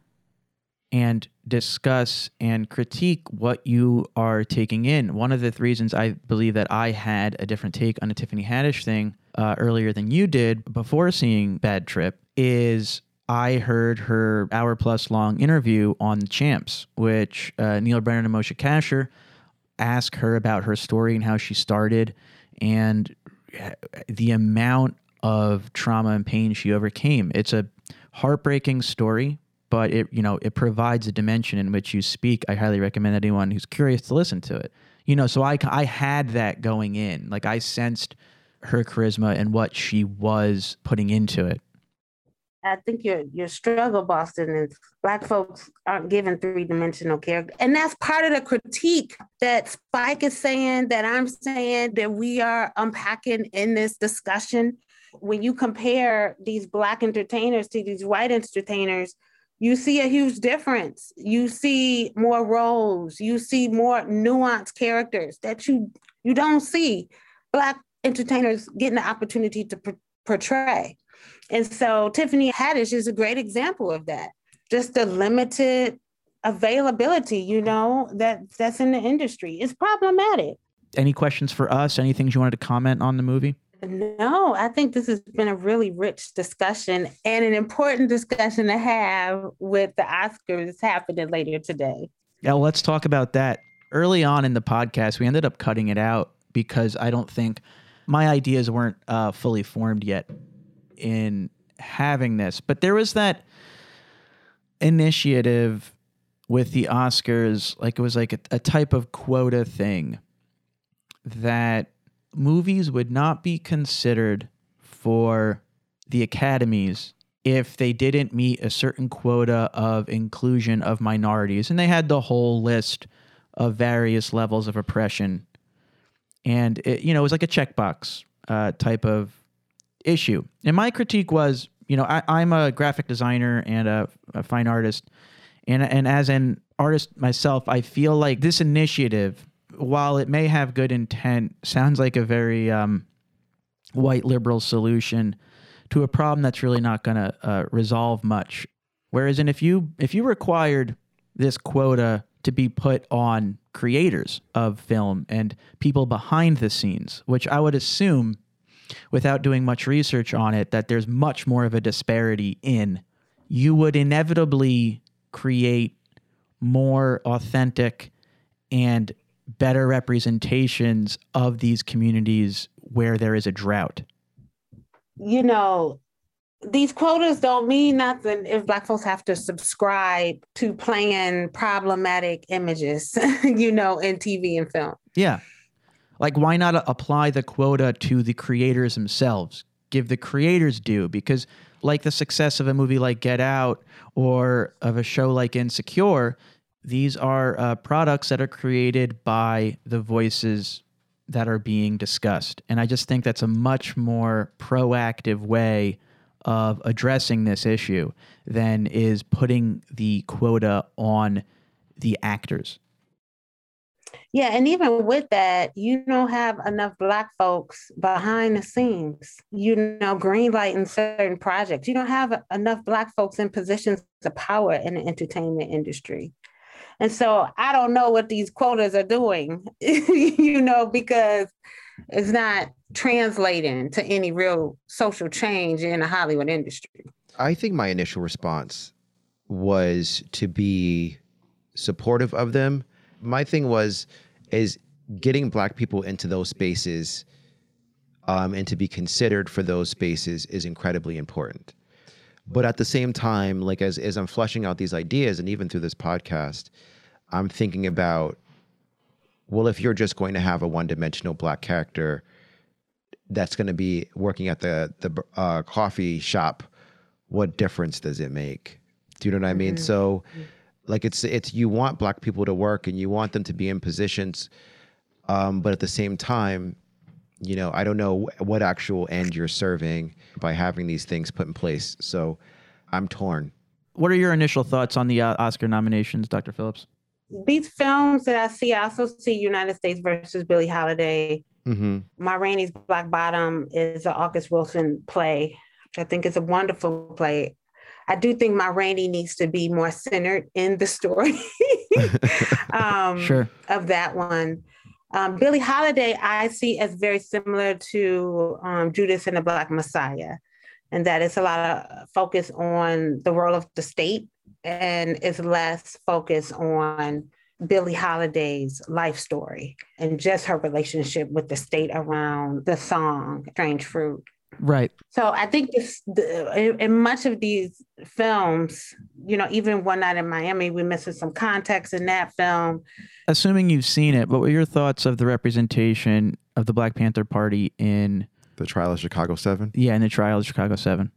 and discuss and critique what you are taking in. One of the reasons I believe that I had a different take on the Tiffany Haddish thing uh, earlier than you did before seeing Bad Trip is I heard her hour plus long interview on the Champs, which uh, Neal Brennan and Moshe Kasher ask her about her story and how she started and uh, the amount of trauma and pain she overcame. It's a heartbreaking story but it you know it provides a dimension in which you speak. I highly recommend anyone who's curious to listen to it. You know, so I I had that going in, like I sensed her charisma and what she was putting into it. I think your your struggle, Boston, is black folks aren't given three dimensional character, and that's part of the critique that Spike is saying, that I'm saying, that we are unpacking in this discussion. When you compare these black entertainers to these white entertainers, you see a huge difference. You see more roles, you see more nuanced characters that you you don't see black entertainers getting the opportunity to pr- portray. And so Tiffany Haddish is a great example of that. Just the limited availability, you know, that that's in the industry. It's problematic. Any questions for us? Any things you wanted to comment on the movie? No, I think this has been a really rich discussion and an important discussion to have with the Oscars happening later today. Yeah, well, let's talk about that. Early on in the podcast, we ended up cutting it out because I don't think my ideas weren't uh, fully formed yet in having this. But there was that initiative with the Oscars, like it was like a, a type of quota thing that movies would not be considered for the academies if they didn't meet a certain quota of inclusion of minorities. And they had the whole list of various levels of oppression. And, it, you know, it was like a checkbox uh, type of issue. And my critique was, you know, I, am a graphic designer and a, a fine artist. And, and as an artist myself, I feel like this initiative while it may have good intent, sounds like a very um, white liberal solution to a problem that's really not going to uh, resolve much. Whereas, and if you if you required this quota to be put on creators of film and people behind the scenes, which I would assume, without doing much research on it, that there's much more of a disparity in, you would inevitably create more authentic and better representations of these communities where there is a drought? You know, these quotas don't mean nothing if black folks have to subscribe to playing problematic images, you know, in TV and film. Yeah. Like, why not apply the quota to the creators themselves? Give the creators due because, like the success of a movie like Get Out or of a show like Insecure, these are uh, products that are created by the voices that are being discussed. And I just think that's a much more proactive way of addressing this issue than is putting the quota on the actors. Yeah, and even with that, you don't have enough black folks behind the scenes, you know, greenlighting certain projects. You don't have enough black folks in positions of power in the entertainment industry. And so I don't know what these quotas are doing, you know, because it's not translating to any real social change in the Hollywood industry. I think my initial response was to be supportive of them. My thing was is getting black people into those spaces um, and to be considered for those spaces is incredibly important. But at the same time, like as as I'm fleshing out these ideas, and even through this podcast, I'm thinking about, well, if you're just going to have a one-dimensional black character that's going to be working at the the uh, coffee shop, what difference does it make? Do you know what I mean? Mm-hmm. So, like it's it's you want black people to work and you want them to be in positions, um, but at the same time, you know, I don't know what actual end you're serving by having these things put in place. So, I'm torn. What are your initial thoughts on the uh, Oscar nominations, Dr. Phillips? These films that I see, I also see United States versus Billie Holiday Mm-hmm. Ma Rainey's Black Bottom is an August Wilson play, which I think is a wonderful play. I do think Ma Rainey needs to be more centered in the story um, sure. of that one. Um, Billie Holiday, I see as very similar to um, Judas and the Black Messiah, and that it's a lot of focus on the role of the state and it's less focus on Billie Holiday's life story and just her relationship with the state around the song Strange Fruit. Right. So I think this, the, in, in, much of these films, you know, even One Night in Miami, we're missing some context in that film. Assuming you've seen it, what were your thoughts of the representation of the Black Panther Party in the trial of Chicago Seven? Yeah, in the trial of Chicago Seven.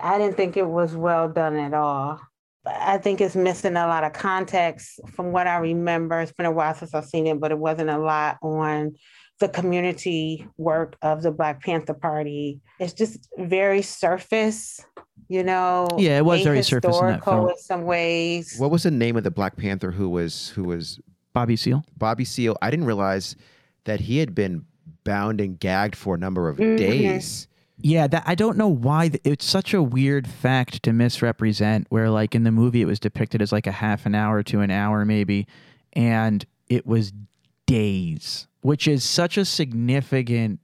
I didn't think it was well done at all. I think it's missing a lot of context from what I remember. It's been a while since I've seen it, but it wasn't a lot on the community work of the Black Panther Party. It's just very surface, you know. Yeah, it was very surface in that film. in some ways. What was the name of the Black Panther who was who was Bobby Seale? Bobby Seale. I didn't realize that he had been bound and gagged for a number of mm-hmm. days. Yeah, that I don't know why th- it's such a weird fact to misrepresent. Where like in the movie, it was depicted as like a half an hour to an hour maybe, and it was days, which is such a significant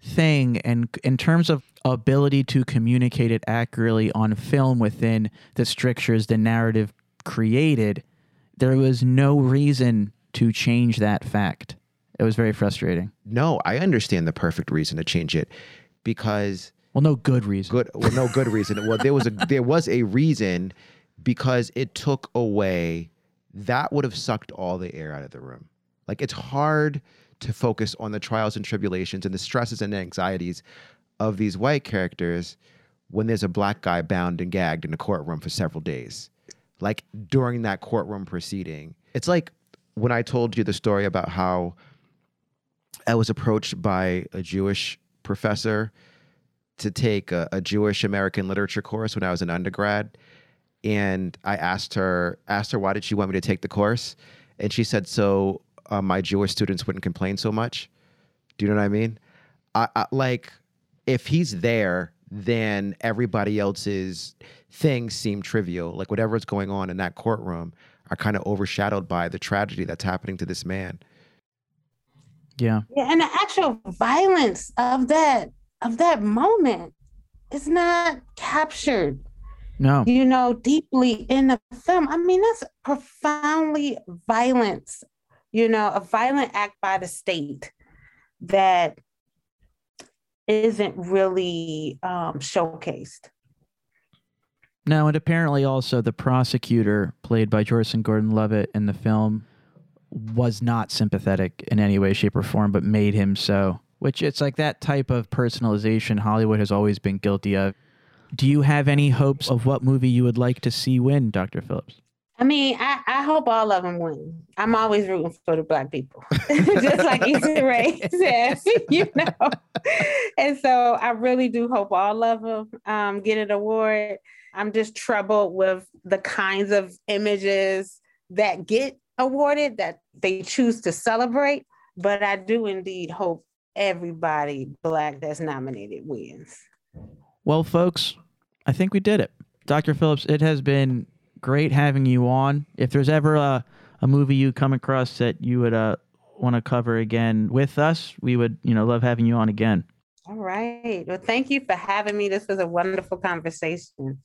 thing. And in terms of ability to communicate it accurately on film within the strictures the narrative created, there was no reason to change that fact. It was very frustrating. No, I understand the perfect reason to change it because well, no good reason. Good, well, no good reason. well, there was a there was a reason because it took away that would have sucked all the air out of the room. Like it's hard to focus on the trials and tribulations and the stresses and anxieties of these white characters when there's a black guy bound and gagged in a courtroom for several days. Like during that courtroom proceeding. It's like when I told you the story about how I was approached by a Jewish professor to take a, a Jewish American literature course when I was an undergrad, and I asked her asked her why did she want me to take the course, and she said so uh, my Jewish students wouldn't complain so much. Do you know what I mean? I, I, like if he's there, then everybody else's things seem trivial. Like whatever's going on in that courtroom are kind of overshadowed by the tragedy that's happening to this man. Yeah. Yeah, and the actual violence of that of that moment is not captured. No. You know, deeply in the film. I mean, that's profoundly violence, you know, a violent act by the state that isn't really um, showcased. No, and apparently also the prosecutor, played by Joseph Gordon-Levitt in the film, was not sympathetic in any way, shape, or form, but made him so. Which it's like that type of personalization Hollywood has always been guilty of. Do you have any hopes of what movie you would like to see win, Dr. Phillips? I mean, I, I hope all of them win. I'm always rooting for the black people, just like Issa Rae said, you know. And so I really do hope all of them um, get an award. I'm just troubled with the kinds of images that get awarded that they choose to celebrate. But I do indeed hope everybody black that's nominated wins. Well, folks, I think we did it. Dr. Phillips, it has been great having you on. If there's ever a, a movie you come across that you would uh, want to cover again with us, we would, you know, love having you on again. All right. Well, thank you for having me. This was a wonderful conversation.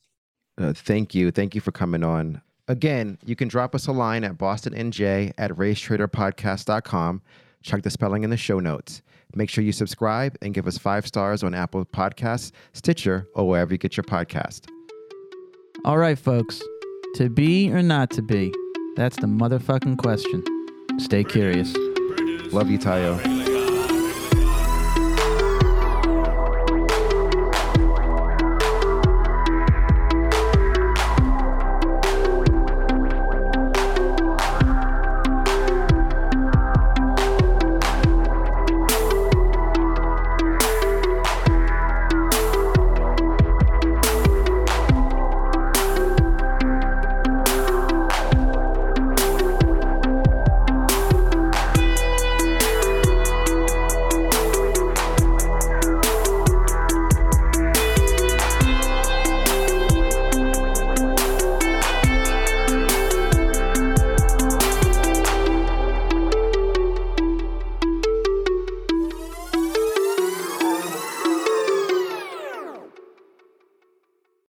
Uh, thank you. Thank you for coming on. Again, you can drop us a line at bostonnj at racetraderpodcast.com. Check the spelling in the show notes. Make sure you subscribe and give us five stars on Apple Podcasts, Stitcher, or wherever you get your podcast. All right, folks. To be or not to be? That's the motherfucking question. Stay curious. Love you, Tayo.